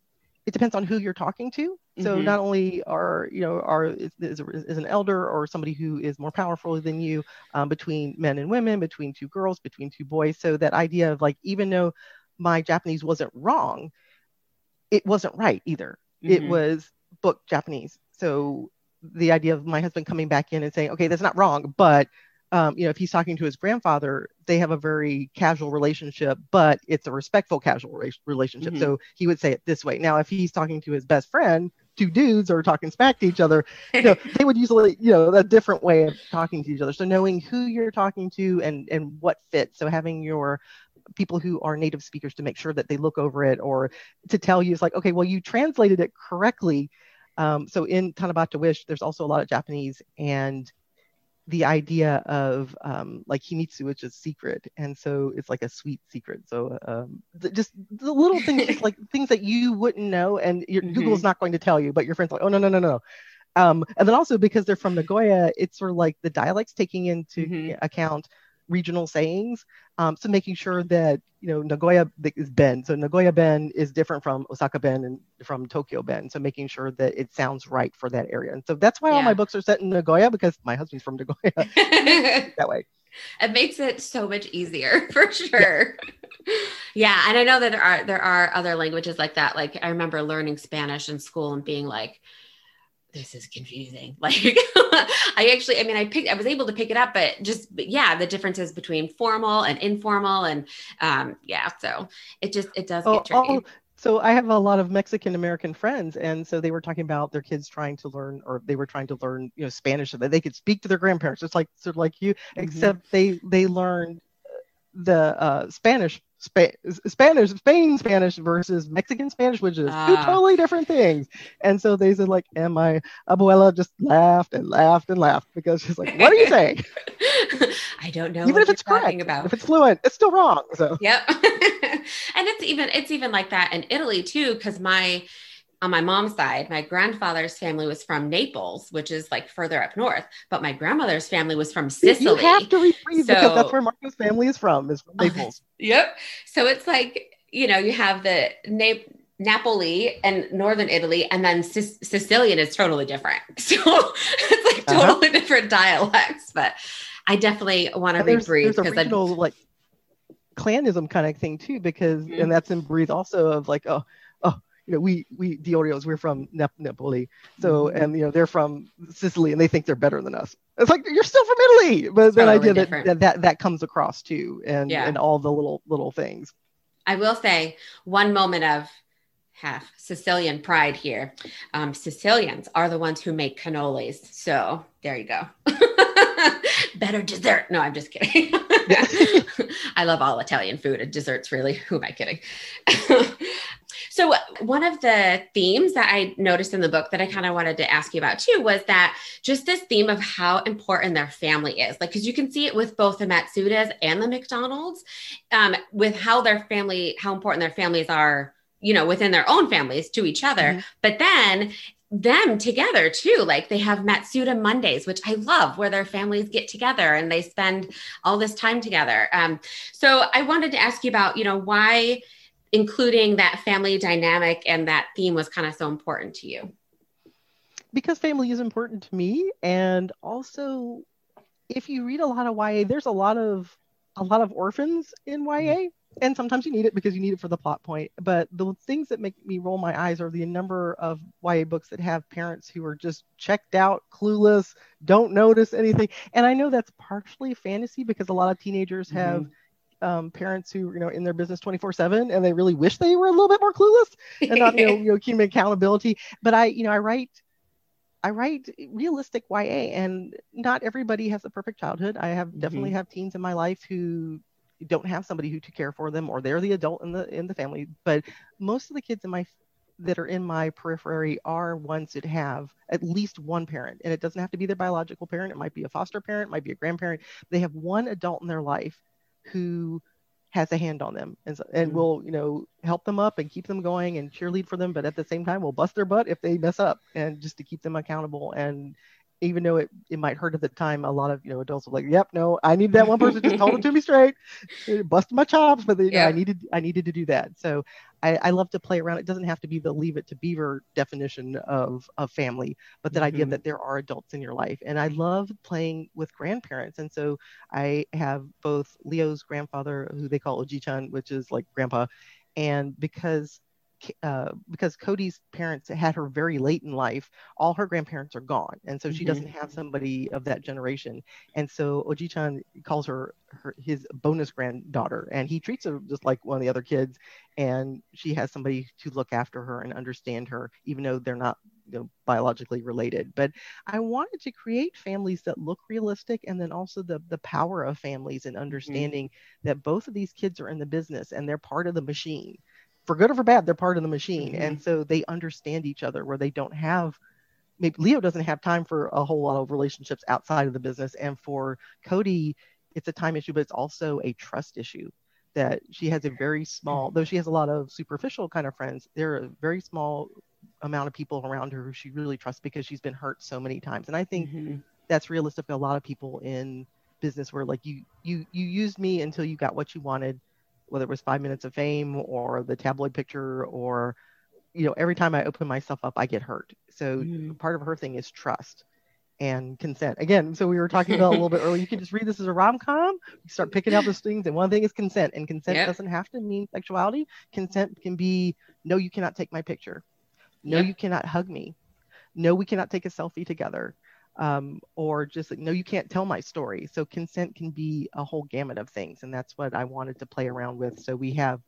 it depends on who you're talking to. So mm-hmm. not only are you know are is, is, an elder or somebody who is more powerful than you um, between men and women, between two girls, between two boys. So that idea of like even though my Japanese wasn't wrong, it wasn't right either. Mm-hmm. It was book Japanese. So the idea of my husband coming back in and saying, okay, that's not wrong, but um, you know, if he's talking to his grandfather, they have a very casual relationship, but it's a respectful casual re- relationship. Mm-hmm. So he would say it this way. Now, if he's talking to his best friend, two dudes are talking smack to each other, you know, they would usually, you know, a different way of talking to each other. So knowing who you're talking to and and what fits. So having your people who are native speakers to make sure that they look over it or to tell you it's like, okay, well, you translated it correctly. Um, so in Tanabata Wish, there's also a lot of Japanese and the idea of um, like himitsu, which is secret, and so it's like a sweet secret. So um, th- just the little things, like things that you wouldn't know, and your mm-hmm. Google's not going to tell you, but your friends like, oh no no no no, um, and then also because they're from Nagoya, it's sort of like the dialects taking into mm-hmm. account regional sayings. Um, so making sure that you know Nagoya is Ben. So Nagoya Ben is different from Osaka Ben and from Tokyo Ben. So making sure that it sounds right for that area. And so that's why yeah. all my books are set in Nagoya because my husband's from Nagoya. that way. It makes it so much easier for sure. Yeah. yeah, and I know that there are there are other languages like that. Like I remember learning Spanish in school and being like, this is confusing. Like I actually, I mean, I picked, I was able to pick it up, but just, but yeah, the differences between formal and informal and um, yeah, so it just, it does oh, get tricky. Oh, so I have a lot of Mexican American friends, and so they were talking about their kids trying to learn, or they were trying to learn, you know, Spanish so that they could speak to their grandparents, It's like sort of like you, mm-hmm. except they they learned the uh, Spanish Spa- Spanish, Spain Spanish versus Mexican Spanish, which is uh, two ah. totally different things. And so they said, like, and my abuela just laughed and laughed and laughed because she's like, what are you saying? I don't know. Even if it's correct, about. if it's fluent, it's still wrong. So yep. and it's even it's even like that in Italy too, because my on my mom's side, my grandfather's family was from Naples, which is like further up north, but my grandmother's family was from Sicily. You have to rephrase so, because that's where Marco's family is from, is from Naples. yep. So it's like, you know, you have the Nap- Napoli and northern Italy, and then Sicilian is totally different. So it's like uh-huh. totally uh-huh. different dialects, but I definitely want to rebreathe because I like clanism kind of thing too, because mm-hmm. and that's in breathe also of like, oh, you know, we we the Oreos, we're from Nep- Napoli, so mm-hmm. and you know they're from Sicily, and they think they're better than us. It's like you're still from Italy, but it's then totally idea that, that that that comes across too, and yeah. and all the little little things. I will say one moment of half Sicilian pride here. Um, Sicilians are the ones who make cannolis, so there you go. Better dessert. No, I'm just kidding. I love all Italian food and desserts, really. Who am I kidding? So, one of the themes that I noticed in the book that I kind of wanted to ask you about too was that just this theme of how important their family is. Like, because you can see it with both the Matsudas and the McDonald's, um, with how their family, how important their families are, you know, within their own families to each other. Mm-hmm. But then them together too. Like they have Matsuda Mondays, which I love, where their families get together and they spend all this time together. Um, so I wanted to ask you about, you know, why including that family dynamic and that theme was kind of so important to you? Because family is important to me, and also, if you read a lot of YA, there's a lot of a lot of orphans in YA, and sometimes you need it because you need it for the plot point. But the things that make me roll my eyes are the number of YA books that have parents who are just checked out, clueless, don't notice anything. And I know that's partially fantasy because a lot of teenagers have. Mm-hmm um, parents who you know in their business 24 7 and they really wish they were a little bit more clueless and not you know, you know keeping accountability. But i you know i write i write realistic ya and not everybody has a perfect childhood. I have definitely mm-hmm. have teens in my life who don't have somebody who to care for them or they're the adult in the in the family. But most of the kids in my that are in my periphery are ones that have at least one parent. And it doesn't have to be their biological parent. It might be a foster parent might be a grandparent. They have one adult in their life who has a hand on them and, and mm-hmm. will you know help them up and keep them going and cheerlead for them but at the same time will bust their butt if they mess up and just to keep them accountable and even though it, it might hurt at the time, a lot of you know adults are like, "Yep, no, I need that one person just told it to me straight, it busted my chops." But you know, yeah. I needed I needed to do that. So I, I, love to play around. It doesn't have to be the leave it to Beaver definition of of family, but that mm-hmm. idea that there are adults in your life. And I love playing with grandparents. And so I have both Leo's grandfather, who they call Oji-chan, which is like grandpa, and because uh, because Cody's parents had her very late in life, all her grandparents are gone, and so she mm-hmm. doesn't have somebody of that generation. And so Oji-chan calls her, her his bonus granddaughter, and he treats her just like one of the other kids. And she has somebody to look after her and understand her, even though they're not you know, biologically related. But I wanted to create families that look realistic, and then also the the power of families and mm-hmm. understanding mm-hmm. that both of these kids are in the business and they're part of the machine for good or for bad, they're part of the machine. Mm-hmm. And so they understand each other where they don't have maybe Leo doesn't have time for a whole lot of relationships outside of the business. And for Cody, it's a time issue, but it's also a trust issue that she has a very small, though she has a lot of superficial kind of friends, there are a very small amount of people around her who she really trusts because she's been hurt so many times. And I think mm-hmm. that's realistic for a lot of people in business where like you you you used me until you got what you wanted, whether it was five minutes of fame or the tabloid picture or you know, every time I open myself up, I get hurt. So mm-hmm. part of her thing is trust and consent. Again, so we were talking about a little bit earlier. You can just read this as a rom com. You start picking out those things, and one thing is consent. And consent yep. doesn't have to mean sexuality. Consent can be no, you cannot take my picture. No, yep. you cannot hug me. No, we cannot take a selfie together. Um, or just like, no, you can't tell my story. So consent can be a whole gamut of things, and that's what I wanted to play around with. So we have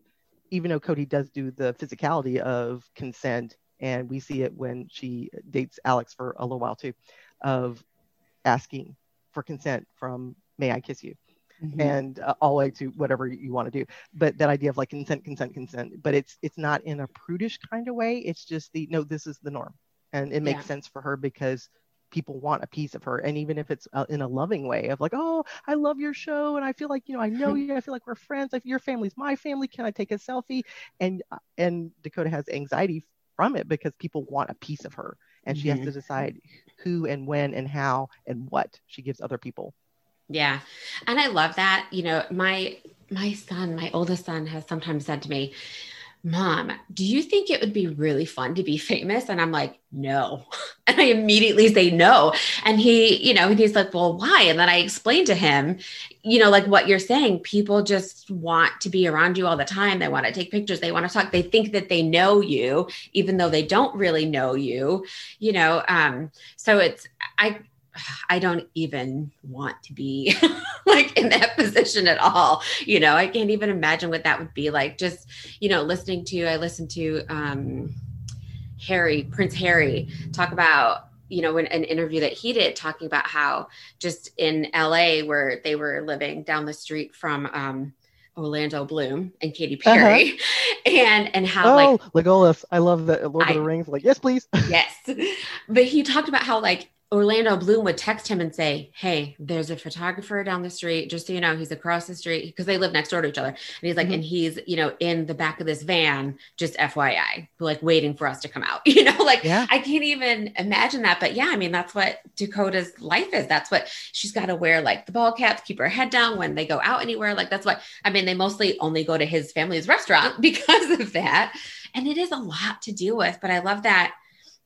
even though Cody does do the physicality of consent, and we see it when she dates Alex for a little while too, of asking for consent from "May I kiss you," mm-hmm. and uh, all the way to whatever you want to do. But that idea of like consent, consent, consent, but it's it's not in a prudish kind of way. It's just the no, this is the norm, and it makes yeah. sense for her because people want a piece of her and even if it's uh, in a loving way of like oh i love your show and i feel like you know i know you i feel like we're friends like your family's my family can i take a selfie and uh, and dakota has anxiety from it because people want a piece of her and she mm-hmm. has to decide who and when and how and what she gives other people yeah and i love that you know my my son my oldest son has sometimes said to me Mom, do you think it would be really fun to be famous? And I'm like, No. And I immediately say no. And he, you know, he's like, Well, why? And then I explained to him, you know, like what you're saying, people just want to be around you all the time. They want to take pictures, they want to talk, they think that they know you, even though they don't really know you, you know. Um, so it's, I, I don't even want to be like in that position at all. You know, I can't even imagine what that would be like. Just, you know, listening to, I listened to um, Harry, Prince Harry, talk about you know, in an interview that he did talking about how just in LA where they were living down the street from um, Orlando Bloom and Katy Perry, uh-huh. and and how oh, like Legolas, I love the Lord I, of the Rings. Like, yes, please. yes, but he talked about how like Orlando Bloom would text him and say, Hey, there's a photographer down the street. Just so you know, he's across the street because they live next door to each other. And he's like, mm-hmm. and he's, you know, in the back of this van, just FYI, like waiting for us to come out. You know, like yeah. I can't even imagine that. But yeah, I mean, that's what Dakota's life is. That's what she's got to wear, like the ball caps, keep her head down when they go out anywhere. Like that's what I mean, they mostly only go to his family's restaurant because of that. And it is a lot to deal with. But I love that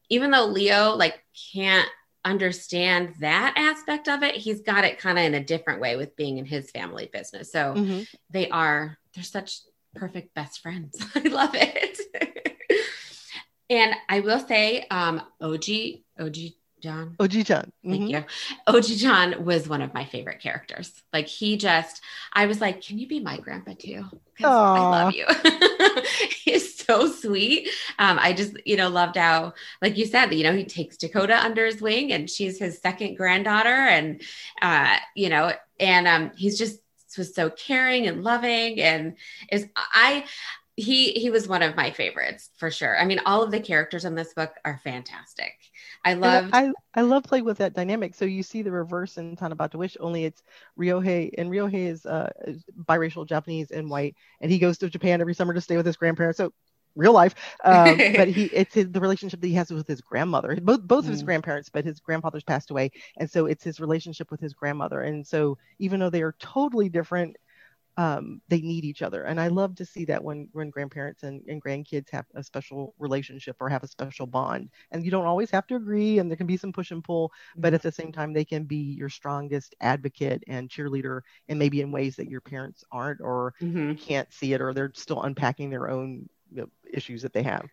even though Leo like can't understand that aspect of it, he's got it kind of in a different way with being in his family business. So mm-hmm. they are, they're such perfect best friends. I love it. and I will say, um, OG, OG John. OG John. Mm-hmm. Thank you. OG John was one of my favorite characters. Like he just, I was like, can you be my grandpa too? I love you. He's so sweet. Um, I just, you know, loved how, like you said, you know, he takes Dakota under his wing and she's his second granddaughter. And, uh, you know, and um, he's just was so caring and loving. And is I, he he was one of my favorites for sure. I mean, all of the characters in this book are fantastic. I love I, I love playing with that dynamic. So you see the reverse in Tanabata Wish, only it's Ryohei and Ryohei is uh, biracial Japanese and white, and he goes to Japan every summer to stay with his grandparents. So real life, um, but he it's his, the relationship that he has with his grandmother. Both both mm. of his mm. grandparents, but his grandfather's passed away, and so it's his relationship with his grandmother. And so even though they are totally different um, they need each other. And I love to see that when, when grandparents and, and grandkids have a special relationship or have a special bond. And you don't always have to agree, and there can be some push and pull, but mm-hmm. at the same time, they can be your strongest advocate and cheerleader, and maybe in ways that your parents aren't or mm-hmm. can't see it, or they're still unpacking their own you know, issues that they have.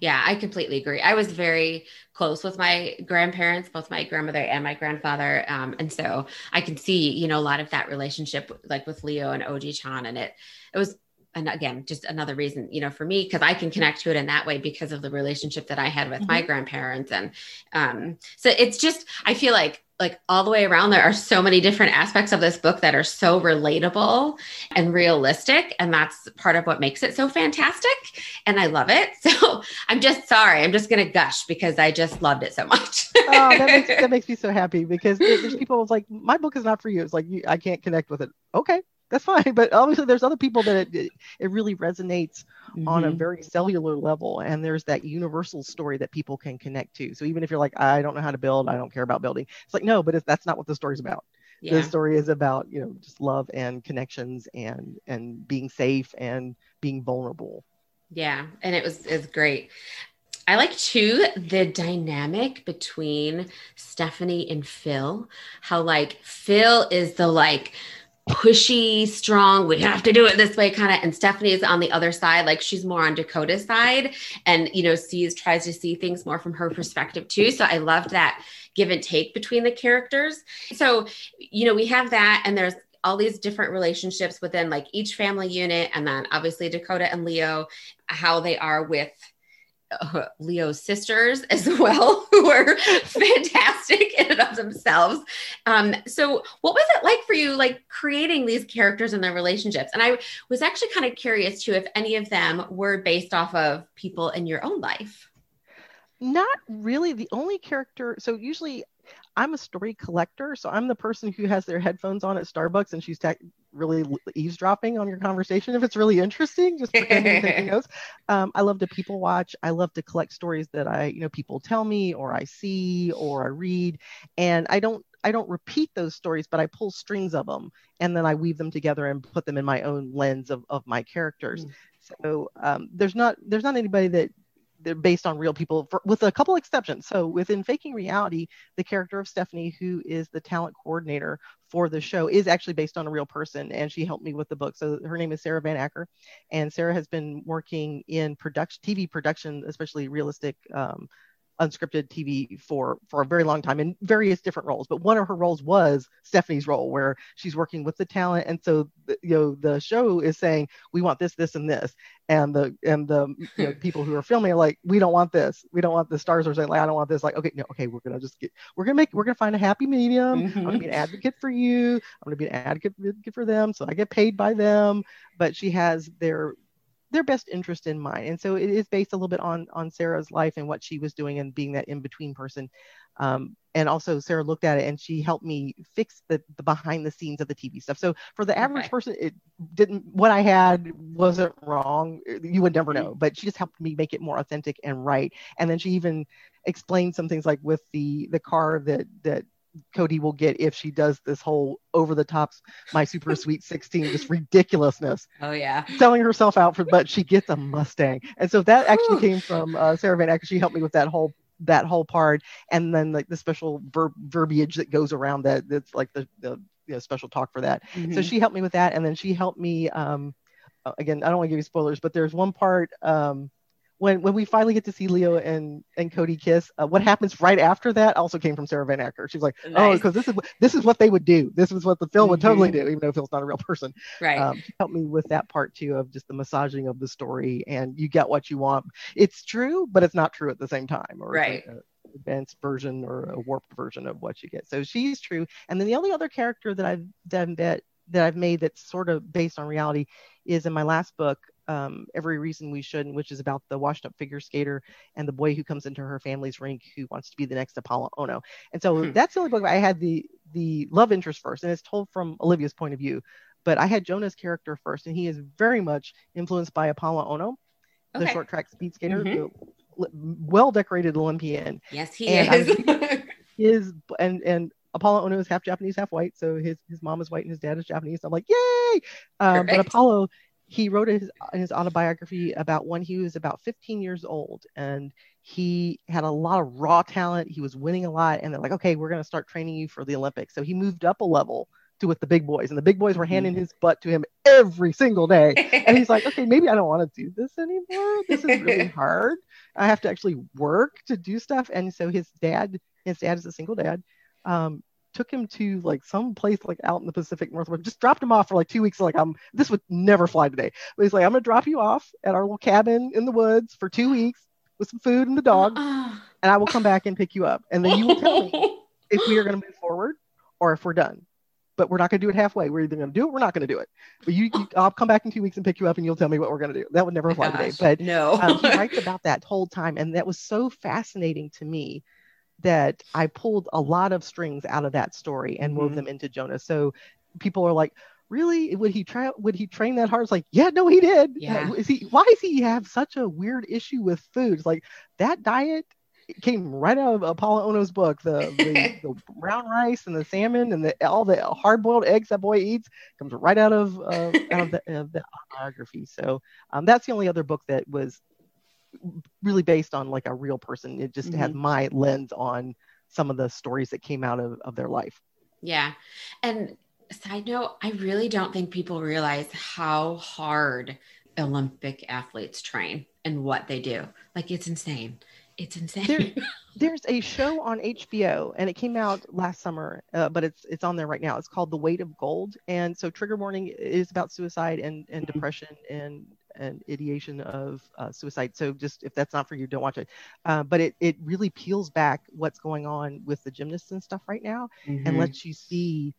Yeah, I completely agree. I was very close with my grandparents, both my grandmother and my grandfather. Um, and so I can see, you know, a lot of that relationship like with Leo and Oji Chan. And it, it was, and again, just another reason, you know, for me, because I can connect to it in that way because of the relationship that I had with mm-hmm. my grandparents. And um, so it's just, I feel like like all the way around there are so many different aspects of this book that are so relatable and realistic and that's part of what makes it so fantastic and i love it. So i'm just sorry i'm just going to gush because i just loved it so much. Oh that makes, that makes me so happy because there's people like my book is not for you. It's like i can't connect with it. Okay that's fine. But obviously, there's other people that it, it really resonates mm-hmm. on a mm-hmm. very cellular level, and there's that universal story that people can connect to. So even if you're like, I don't know how to build, I don't care about building, it's like no, but that's not what the story's about. Yeah. The story is about you know just love and connections and and being safe and being vulnerable. Yeah, and it was it's great. I like too the dynamic between Stephanie and Phil. How like Phil is the like pushy, strong, we have to do it this way kind of. And Stephanie is on the other side, like she's more on Dakota's side and, you know, sees, tries to see things more from her perspective too. So I loved that give and take between the characters. So, you know, we have that and there's all these different relationships within like each family unit. And then obviously Dakota and Leo, how they are with Leo's sisters as well, who are fantastic in and of themselves. Um, so, what was it like for you, like creating these characters and their relationships? And I was actually kind of curious too if any of them were based off of people in your own life. Not really. The only character, so usually I'm a story collector, so I'm the person who has their headphones on at Starbucks and she's really eavesdropping on your conversation if it's really interesting, just pretending notes. Um, I love to people watch. I love to collect stories that I, you know, people tell me or I see or I read, and I don't I don't repeat those stories, but I pull strings of them and then I weave them together and put them in my own lens of, of my characters. Mm. So um, there's not there's not anybody that they're based on real people for, with a couple exceptions. So within Faking Reality, the character of Stephanie, who is the talent coordinator for the show, is actually based on a real person, and she helped me with the book. So her name is Sarah Van Acker, and Sarah has been working in production, TV production, especially realistic um, unscripted TV for for a very long time in various different roles. But one of her roles was Stephanie's role, where she's working with the talent, and so the, you know the show is saying we want this, this, and this, and the and the you know, people who are filming are like we don't want this, we don't want the stars are saying like I don't want this, like okay, no, okay, we're gonna just get we're gonna make we're gonna find a happy medium. Mm-hmm. I'm gonna be an advocate for you. I'm gonna be an advocate for them, so I get paid by them. But she has their their best interest in mind. And so it is based a little bit on on Sarah's life and what she was doing and being that in between person. Um, and also Sarah looked at it and she helped me fix the, the behind the scenes of the TV stuff. So for the average okay. person, it didn't what I had wasn't wrong. You would never know, but she just helped me make it more authentic and right. And then she even explained some things like with the the car that that Cody will get if she does this whole over the top my super sweet 16 just ridiculousness. Oh yeah. Selling herself out for but she gets a Mustang. And so that actually came from uh, Sarah Van Acker. She helped me with that whole that whole part and then like the special ver- verbiage that goes around that that's like the, the you know, special talk for that. Mm-hmm. So she helped me with that and then she helped me um again I don't want to give you spoilers but there's one part um when when we finally get to see Leo and and Cody kiss, uh, what happens right after that also came from Sarah Van Acker. She's like, oh, nice. oh, because this is this is what they would do. This is what the film mm-hmm. would totally mm-hmm. do, even though Phil's not a real person. Right. Um, help me with that part too of just the massaging of the story, and you get what you want. It's true, but it's not true at the same time. Or right. Advanced version or a warped version of what you get. So she's true. And then the only other character that I've done that that I've made that's sort of based on reality is in my last book um, Every Reason We Shouldn't, which is about the washed up figure skater and the boy who comes into her family's rink who wants to be the next Apolo Ohno. And so hmm. that's the only book I had the the love interest first, and it's told from Olivia's point of view. But I had Jonah's character first, and he is very much influenced by Apolo Ohno, okay. the short track speed skater, mm-hmm. well decorated Olympian. Yes, he and is. his and and Apolo Ohno is half Japanese, half white. So his his mom is white and his dad is Japanese. So I'm like, yay! Um, but Apolo he wrote his, his autobiography about when he was about 15 years old and he had a lot of raw talent. He was winning a lot and they're like okay we're going to start training you for the olympics. So he moved up a level to with the big boys and the big boys were handing mm-hmm. his butt to him every single day. And he's like okay maybe i don't want to do this anymore. This is really hard. I have to actually work to do stuff. And so his dad his dad is a single dad um, took him to like some place like out in the Pacific Northwest, just dropped him off for like two weeks. Like I'm, this would never fly today. But he's like, I'm gonna drop you off at our little cabin in the woods for two weeks with some food and the dog, and I will come back and pick you up, and then you will tell me if we are gonna move forward or if we're done. But we're not gonna do it halfway. We're either gonna do it, we're not gonna do it. But you, you I'll come back in two weeks and pick you up, and you'll tell me what we're gonna do. That would never fly today. But no, um, he writes about that whole time, and that was so fascinating to me that I pulled a lot of strings out of that story and mm-hmm. wove them into Jonah. So people are like, really would he try would he train that hard it's like yeah no he did yeah is he why does he have such a weird issue with foods like that diet came right out of Apolo Ohno's book. The, the, the, brown rice and the salmon and the all the hard boiled eggs that boy eats comes right out of uh, out of the, uh, the biography. So um, that's the only other book that was really based on like a real person. It just mm-hmm. had my lens on some of the stories that came out of, of their life. Yeah. And side note, I really don't think people realize how hard Olympic athletes train and what they do. Like it's insane. It's insane. There, there's a show on HBO, and it came out last summer, uh, but it's it's on there right now. It's called The Weight of Gold, and so trigger warning is about suicide and and mm-hmm. depression and and ideation of uh, suicide. So just if that's not for you, don't watch it. Uh, but it it really peels back what's going on with the gymnasts and stuff right now, mm-hmm. and lets you see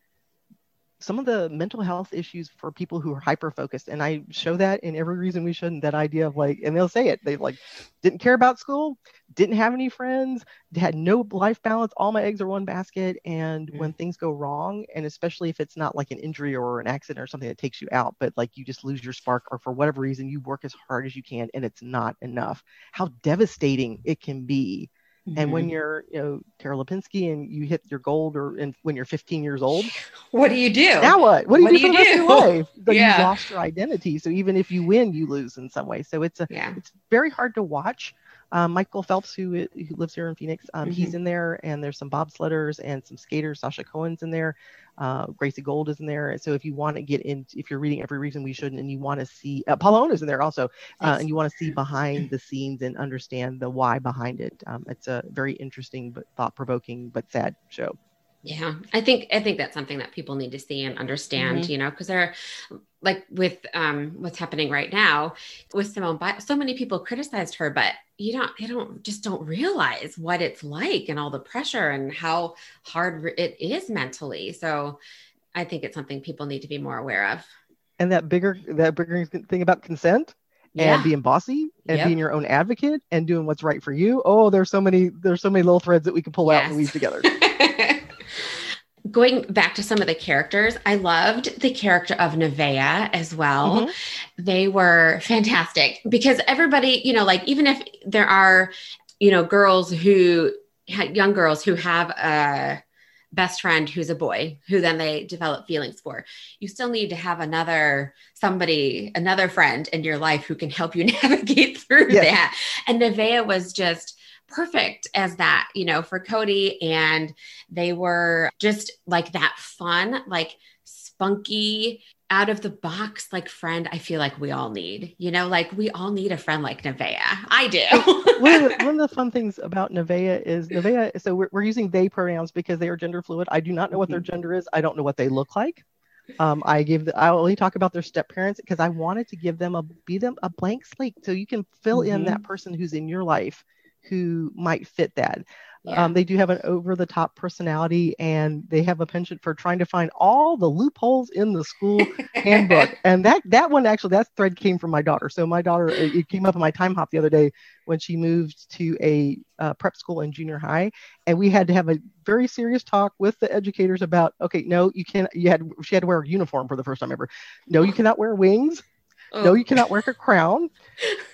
some of the mental health issues for people who are hyper focused and i show that in every reason we shouldn't that idea of like and they'll say it they like didn't care about school didn't have any friends had no life balance all my eggs are one basket and mm-hmm. when things go wrong and especially if it's not like an injury or an accident or something that takes you out but like you just lose your spark or for whatever reason you work as hard as you can and it's not enough how devastating it can be Mm-hmm. And when mm-hmm. you're, you know, Tara Lipinski and you hit your gold or in, when you're 15 years old, what do you do? Now what? What do you what do, for the rest do? of your life? But yeah. you lost your identity. So even if you win, you lose in some way. So it's a, yeah. it's very hard to watch. Um, Michael Phelps, who, who lives here in Phoenix, um, mm-hmm. he's in there, and there's some bobsledders and some skaters. Sasha Cohen's in there. Uh, Gracie Gold is in there. So if you want to get in, if you're reading Every Reason We Shouldn't, and you want to see, uh, Apolo is in there also, uh, and you want to see behind the scenes and understand the why behind it. Um, it's a very interesting but thought provoking but sad show. Yeah, I think I think that's something that people need to see and understand, mm-hmm. you know, because they're like with um what's happening right now with Simone Biles, so many people criticized her, but you don't you don't just don't realize what it's like and all the pressure and how hard it is mentally. So I think it's something people need to be more aware of. And that bigger that bigger thing about consent yeah. and being bossy and yep. being your own advocate and doing what's right for you. Oh, there's so many there's so many little threads that we can pull yes. out and weave together. going back to some of the characters, I loved the character of Nevaeh as well. Mm-hmm. They were fantastic because everybody, you know, like even if there are, you know, girls who young girls who have a best friend who's a boy who then they develop feelings for you still need to have another somebody another friend in your life who can help you navigate through yes. that and Nevaeh was just perfect as that, you know, for Cody. And they were just like that fun, like spunky, out of the box like friend I feel like we all need. You know, like we all need a friend like Nevaeh. I do. one, of the, one, of the, fun things about Nevaeh is Nevaeh. So we're, we're using they pronouns because they are gender fluid. I do not know what their mm-hmm. gender is. I don't know what they look like. Um, I give the, I only talk about their step parents because I wanted to give them a be them a blank slate so you can fill mm-hmm. in that person who's in your life who might fit that. Yeah. Um, they do have an over the top personality and they have a penchant for trying to find all the loopholes in the school handbook. And that that one actually that thread came from my daughter. So my daughter it came up in my time hop the other day when she moved to a uh, prep school in junior high, and we had to have a very serious talk with the educators about okay, no, you can't. You had she had to wear a uniform for the first time ever. No, you cannot wear wings. Oh. No, you cannot wear a crown.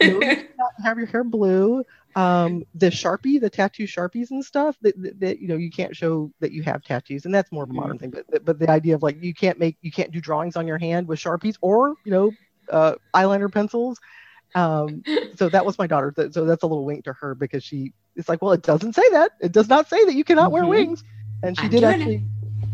No, you cannot have your hair blue um, the sharpie the tattoo sharpies and stuff that, that, that, you know you can't show that you have tattoos and that's more of a modern mm-hmm. thing but but the idea of like you can't make you can't do drawings on your hand with sharpies or you know uh, eyeliner pencils um, so that was my daughter so that's a little wink to her because she it's like well it doesn't say that it does not say that you cannot mm-hmm. wear wings and she I'm did actually it.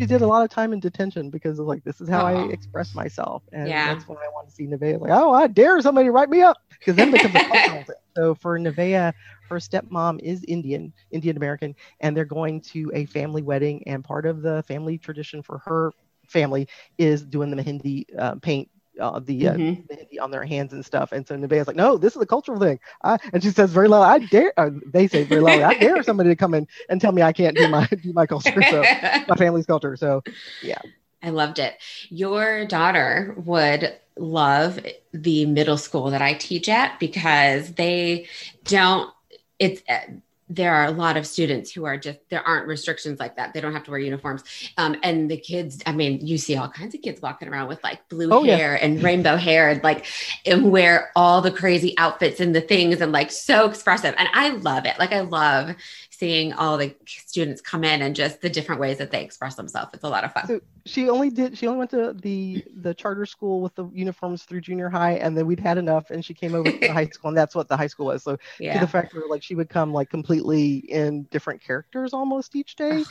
She did a lot of time in detention because of like this is how oh. I express myself and yeah. that's when I want to see Nevaeh like oh I dare somebody write me up because then becomes a thing so for Nevaeh, her stepmom is Indian, Indian American, and they're going to a family wedding. And part of the family tradition for her family is doing the Mehendi uh, paint. Uh, the, uh, mm-hmm. Mehendi on their hands and stuff, and so Nevaeh's like, "No, this is a cultural thing." I, and she says very loud, "I dare." Uh, they say very loud, "I dare somebody to come in and tell me I can't do my do my culture, so my family's culture." So, yeah. I loved it. Your daughter would love the middle school that I teach at because they don't, it's, there are a lot of students who are just there aren't restrictions like that. They don't have to wear uniforms. Um, and the kids i mean you see all kinds of kids walking around with like blue oh, hair yeah. and rainbow hair and like and wear all the crazy outfits and the things and like so expressive. And i love it. Like i love seeing all the students come in and just the different ways that they express themselves. It's a lot of fun. So she only did she only went to the the charter school with the uniforms through junior high and then we'd had enough and she came over to the high school and that's what the high school was. So yeah. to the fact where like she would come like completely in different characters almost each day.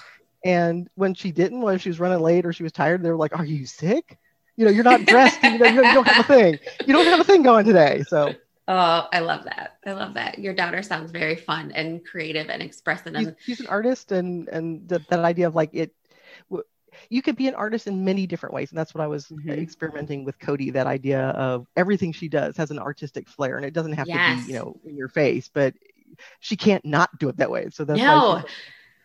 And when she didn't when she was running late or she was tired they were like are you sick? You know you're not dressed you, know, you don't have a thing. You don't have a thing going today. So Oh, I love that. I love that. Your daughter sounds very fun and creative and expressive. She's, she's an artist, and and the, that idea of like it, you could be an artist in many different ways, and that's what I was mm-hmm. experimenting with Cody. That idea of everything she does has an artistic flair, and it doesn't have yes. to be you know in your face, but she can't not do it that way. So that's no.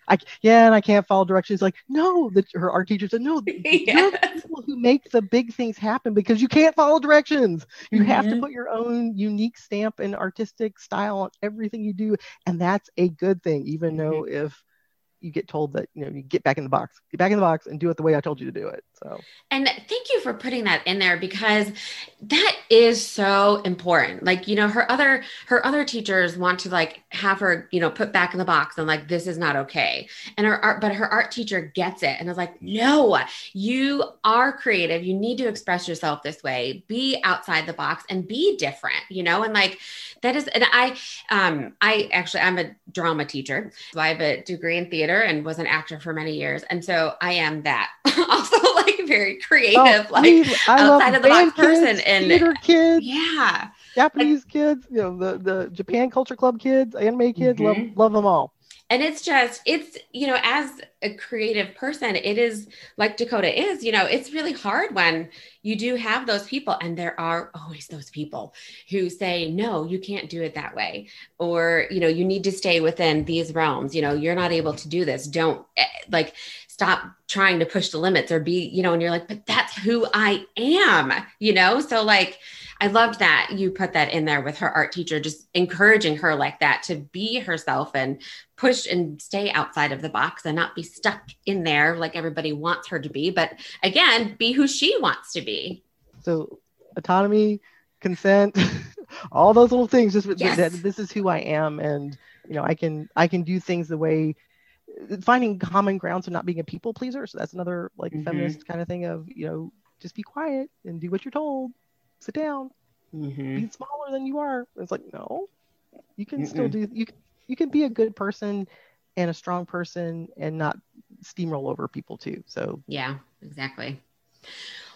I yeah, and I can't follow directions. Like, no, the, her art teacher said, no, yes. you're the people who make the big things happen because you can't follow directions. You mm-hmm. have to mm-hmm. put your own unique stamp and artistic style on everything you do, and that's a good thing, even mm-hmm. though if you get told that you know you get back in the box get back in the box and do it the way i told you to do it so. And thank you for putting that in there because that is so important. Like you know her other her other teachers want to like have her you know put back in the box and like this is not okay. And her art but her art teacher gets it and is like no you are creative. You need to express yourself this way. Be outside the box and be different you know? And like that is and i um i actually i'm a drama teacher. So i have a degree in theater theater and was an actor for many years. And so I am that also like very creative, oh, like I outside of the box kids, person and theater kids. Yeah. Japanese like, kids, you know, the, the Japan culture club kids, anime kids, mm-hmm. love, love them all and it's just it's you know as a creative person it is like dakota is you know it's really hard when you do have those people and there are always those people who say no you can't do it that way or you know you need to stay within these realms you know you're not able to do this don't eh, like stop trying to push the limits or be you know and you're like but that's who i am you know so like I loved that you put that in there with her art teacher, just encouraging her like that to be herself and push and stay outside of the box and not be stuck in there like everybody wants her to be. But again, be who she wants to be. So, autonomy, consent, all those little things. Just yes. that this is who I am, and you know, I can I can do things the way finding common grounds of not being a people pleaser. So that's another like mm-hmm. feminist kind of thing of you know just be quiet and do what you're told sit down, mm-hmm. be smaller than you are. It's like, no, you can Mm-mm. still do, you, you can be a good person and a strong person and not steamroll over people too. So, yeah, exactly.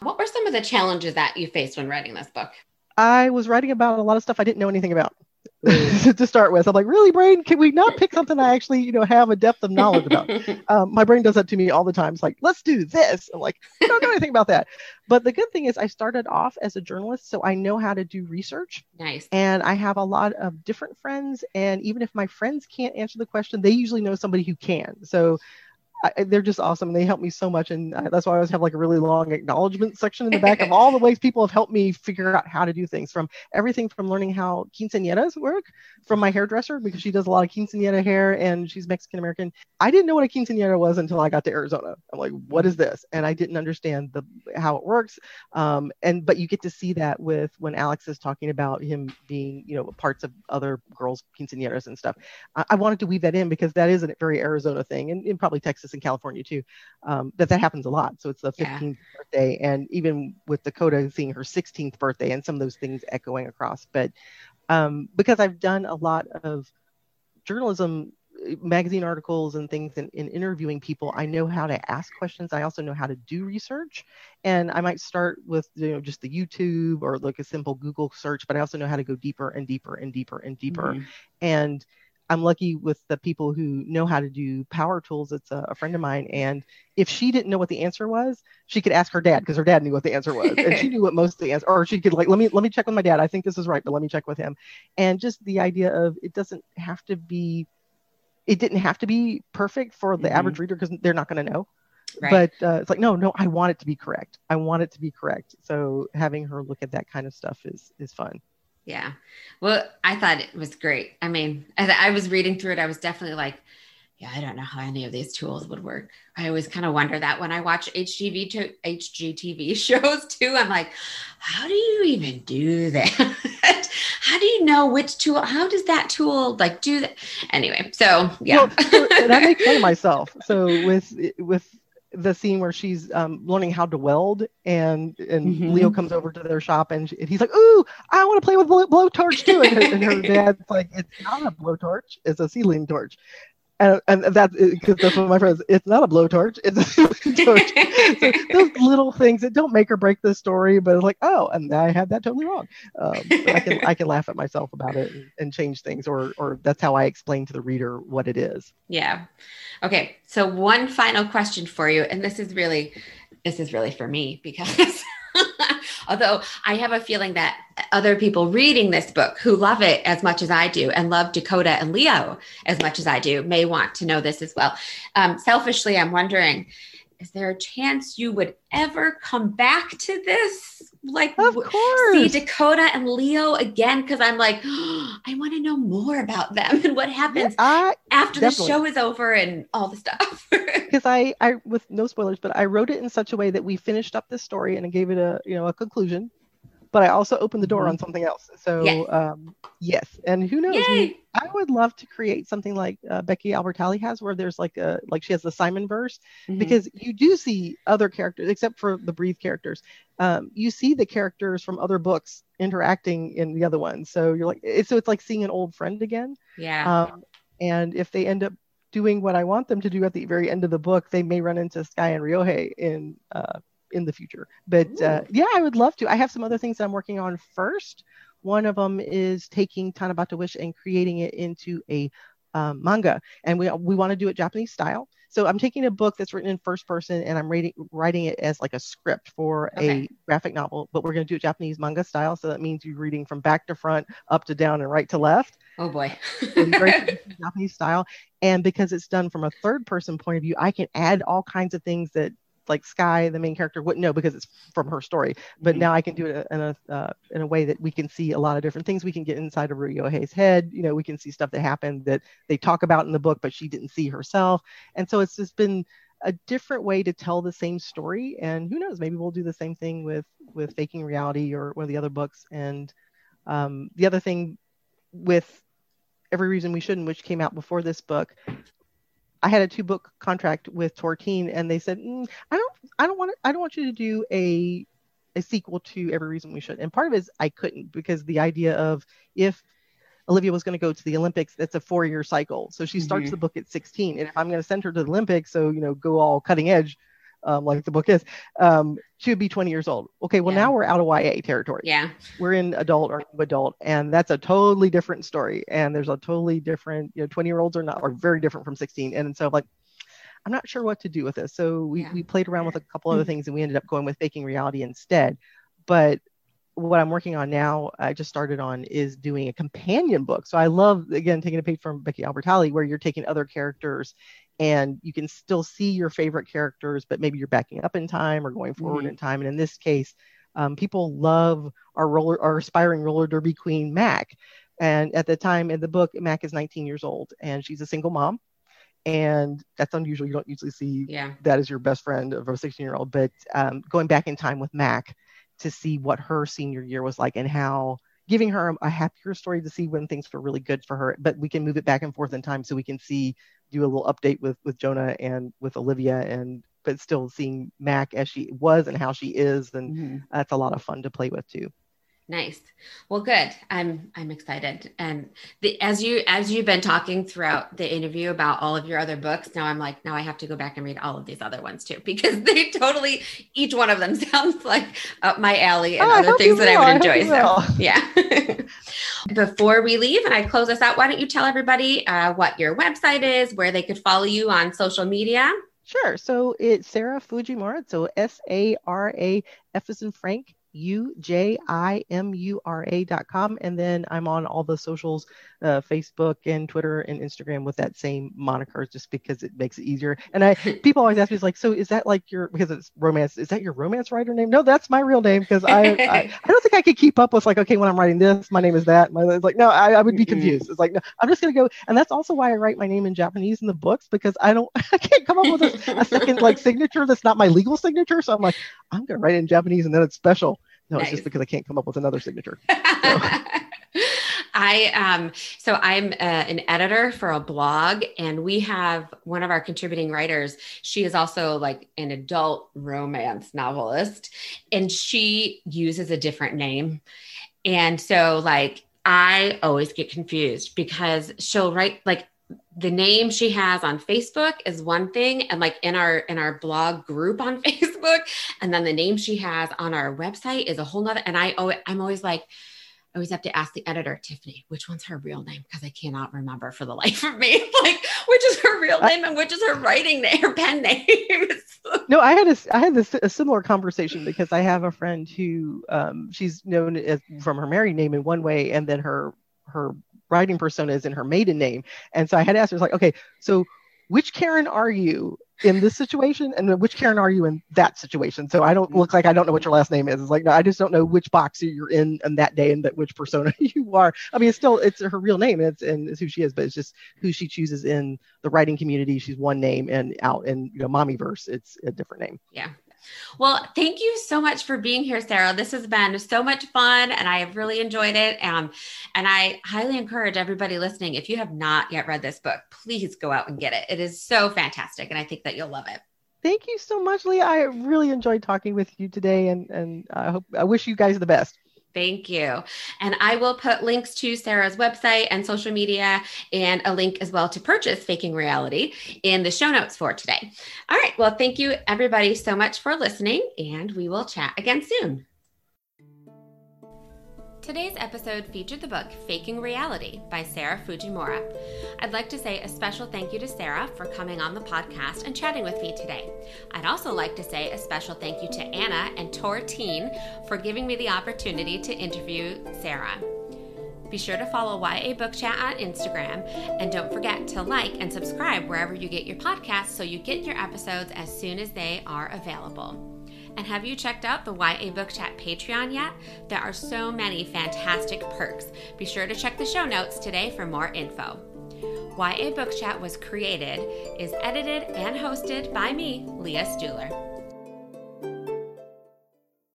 What were some of the challenges that you faced when writing this book? I was writing about a lot of stuff I didn't know anything about. to start with. I'm like, really, brain? Can we not pick something I actually, you know, have a depth of knowledge about? Um, my brain does that to me all the time. It's like, let's do this. I'm like, I don't know anything about that. But the good thing is, I started off as a journalist, so I know how to do research. Nice. And I have a lot of different friends, and even if my friends can't answer the question, they usually know somebody who can. So I, they're just awesome and they help me so much and I, that's why i always have like a really long acknowledgement section in the back of all the ways people have helped me figure out how to do things from everything from learning how quinceañeras work from my hairdresser because she does a lot of quinceañera hair and she's mexican american. I didn't know what a quinceañera was until i got to arizona. I'm like what is this? And i didn't understand the how it works um, and but you get to see that with when alex is talking about him being you know parts of other girls quinceañeras and stuff. I, I wanted to weave that in because that is a very arizona thing and, and probably texas in California too, um, that that happens a lot. So it's the 15th yeah. birthday, and even with Dakota seeing her 16th birthday, and some of those things echoing across. But um, because I've done a lot of journalism magazine articles and things in, in, interviewing people i know how to ask questions i also know how to do research and i might start with you know just the youtube or like a simple google search but i also know how to go deeper and deeper and deeper and deeper mm-hmm. and I'm lucky with the people who know how to do power tools. It's a, a, friend of mine, and if she didn't know what the answer was, she could ask her dad because her dad knew what the answer was, and she knew what most of the answer. Or she could like, let me let me check with my dad. I think this is right, but let me check with him. And just the idea of it doesn't have to be, it didn't have to be perfect for the mm-hmm. average reader because they're not going to know. Right. But uh, it's like, no, no, I want it to be correct. I want it to be correct. So having her look at that kind of stuff is is fun. Yeah. Well, I thought it was great. I mean, I was reading through it. I was definitely like, yeah, I don't know how any of these tools would work. I always kind of wonder that when I watch HGV to HGTV shows too. I'm like, how do you even do that? how do you know which tool? How does that tool like do that? Anyway, so yeah, well, so, and I make fun of myself. So with with the scene where she's um, learning how to weld and and mm-hmm. Leo comes over to their shop and, she, and he's like, "Ooh, I want to play with blow, blowtorch too." And her, and her dad's like, "It's not a blowtorch; it's a ceiling torch." And, and that's because that's what my friends. It's not a blowtorch; it's a torch. so those little things that don't make or break the story, but it's like, oh, and I had that totally wrong. Um, I can I can laugh at myself about it and, and, change things, or or that's how I explain to the reader what it is. Yeah. Okay. So one final question for you, and this is really this is really for me because Although I have a feeling that other people reading this book who love it as much as I do and love Dakota and Leo as much as I do may want to know this as well. Um, selfishly, I'm wondering is there a chance you would ever come back to this? Like, of course, see Dakota and Leo again? Because I'm like, oh, I want to know more about them and what happens yeah, after definitely. the show is over and all the stuff. Because I, I, with no spoilers, but I wrote it in such a way that we finished up the story and I gave it a, you know, a conclusion but I also opened the door mm-hmm. on something else. So yes, um, yes. and who knows? We, I would love to create something like uh, Becky Albertalli has, where there's like a like she has the Simon verse, mm-hmm. because you do see other characters except for the Breathe characters. Um, you see the characters from other books interacting in the other ones. So you're like, it's, so it's like seeing an old friend again. Yeah. Um, and if they end up doing what I want them to do at the very end of the book, they may run into Sky and Ryohei in uh, in the future. But uh, yeah, I would love to. I have some other things that I'm working on first. One of them is taking Tanabata Wish and creating it into a um, manga, and we we want to do it Japanese style. So I'm taking a book that's written in first person and I'm writing writing it as like a script for okay. a graphic novel, but we're going to do it Japanese manga style. So that means you're reading from back to front, up to down, and right to left. Oh boy, Japanese style. And because it's done from a third person point of view, I can add all kinds of things that like Sky, the main character, wouldn't know because it's from her story. But mm-hmm. now I can do it in a uh, in a way that we can see a lot of different things. We can get inside of Ryohei's head. You know, we can see stuff that happened that they talk about in the book, but she didn't see herself. And so it's just been a different way to tell the same story. And who knows, maybe we'll do the same thing with with Faking Reality or one of the other books. And um, the other thing with Every Reason We Shouldn't, which came out before this book, I had a two book contract with Tor Teen, and they said, mm, "I don't, I don't want, to, I don't want you to do a a sequel to Every Reason We Should." And part of it is I couldn't because the idea of if Olivia was going to go to the Olympics, that's a four year cycle. So she starts mm-hmm. the book at 16, and if I'm going to send her to the Olympics, so you know, go all cutting edge, um, like the book is, um, she would be 20 years old. Okay, well yeah. now we're out of YA territory. Yeah, we're in adult or adult, and that's a totally different story. And there's a totally different, you know, 20 year olds are not are very different from 16. And so like, I'm not sure what to do with this. So we yeah. we played around with a couple other things, and we ended up going with faking reality instead. But what I'm working on now, I just started on, is doing a companion book. So I love, again, taking a page from Becky Albertalli, where you're taking other characters and you can still see your favorite characters, but maybe you're backing up in time or going forward mm-hmm. in time. And in this case, um, people love our roller, our aspiring roller derby queen, Mac. And at the time in the book, Mac is 19 years old and she's a single mom. And that's unusual. You don't usually see yeah. that as your best friend of a 16 year old. But um, going back in time with Mac to see what her senior year was like and how giving her a happier story to see when things were really good for her but we can move it back and forth in time so we can see do a little update with with jonah and with olivia and but still seeing mac as she was and how she is and mm-hmm. that's a lot of fun to play with too Nice. Well, good. I'm I'm excited. And the, as you as you've been talking throughout the interview about all of your other books, now I'm like, now I have to go back and read all of these other ones too because they totally each one of them sounds like up my alley and oh, other things that I would enjoy. I so yeah. Before we leave and I close us out, why don't you tell everybody uh, what your website is, where they could follow you on social media? Sure. So it's Sara Fujimura. So S A R A F as in Frank U J I M U R A.com. And then I'm on all the socials uh, Facebook and Twitter and Instagram with that same moniker just because it makes it easier. And I people always ask me, like, so is that like your, because it's romance, is that your romance writer name? No, that's my real name because I, I, I, don't think I could keep up with, like, okay, when I'm writing this, my name is that. My, it's like, no, I, I would be confused. It's like, no, I'm just going to go. And that's also why I write my name in Japanese in the books because I don't, I can't come up with a, a second like signature that's not my legal signature. So I'm like, I'm going to write it in Japanese and then it's special. No, nice. it's just because I can't come up with another signature. So. I um so I'm uh, an editor for a blog and we have one of our contributing writers she is also like an adult romance novelist and she uses a different name and so like I always get confused because she'll write like the name she has on Facebook is one thing and like in our in our blog group on Facebook and then the name she has on our website is a whole nother and I oh I'm always like I always have to ask the editor, Tiffany, which one's her real name? Because I cannot remember for the life of me. like, which is her real name and which is her writing name, her pen name. no, I had a, I had this, a similar conversation because I have a friend who, um, she's known as from her married name in one way, and then her her writing persona is in her maiden name. And so I had asked her, like, okay, so which Karen are you in this situation and which Karen are you in that situation? So I don't look like I don't know what your last name is. It's like no, I just don't know which box you're in on that day and that which persona you are. I mean, it's still it's her real name and it's and it's who she is, but it's just who she chooses in the writing community. She's one name and out in you know mommy verse, it's a different name. Yeah, well, thank you so much for being here, Sara. This has been so much fun and I have really enjoyed it. Um, and I highly encourage everybody listening, if you have not yet read this book, please go out and get it. It is so fantastic. And I think that you'll love it. Thank you so much, Leah. I really enjoyed talking with you today and, and I hope I wish you guys the best. Thank you. And I will put links to Sara's website and social media and a link as well to purchase Faking Reality in the show notes for today. All right. Well, thank you everybody so much for listening, and we will chat again soon. Today's episode featured the book Faking Reality by Sara Fujimura. I'd like to say a special thank you to Sara for coming on the podcast and chatting with me today. I'd also like to say a special thank you to Anna and Tor Teen for giving me the opportunity to interview Sara. Be sure to follow YA Book Chat on Instagram and don't forget to like and subscribe wherever you get your podcasts so you get your episodes as soon as they are available. And have you checked out the YA Book Chat Patreon yet? There are so many fantastic perks. Be sure to check the show notes today for more info. YA Book Chat was created, is edited, and hosted by me, Leah Stuhler.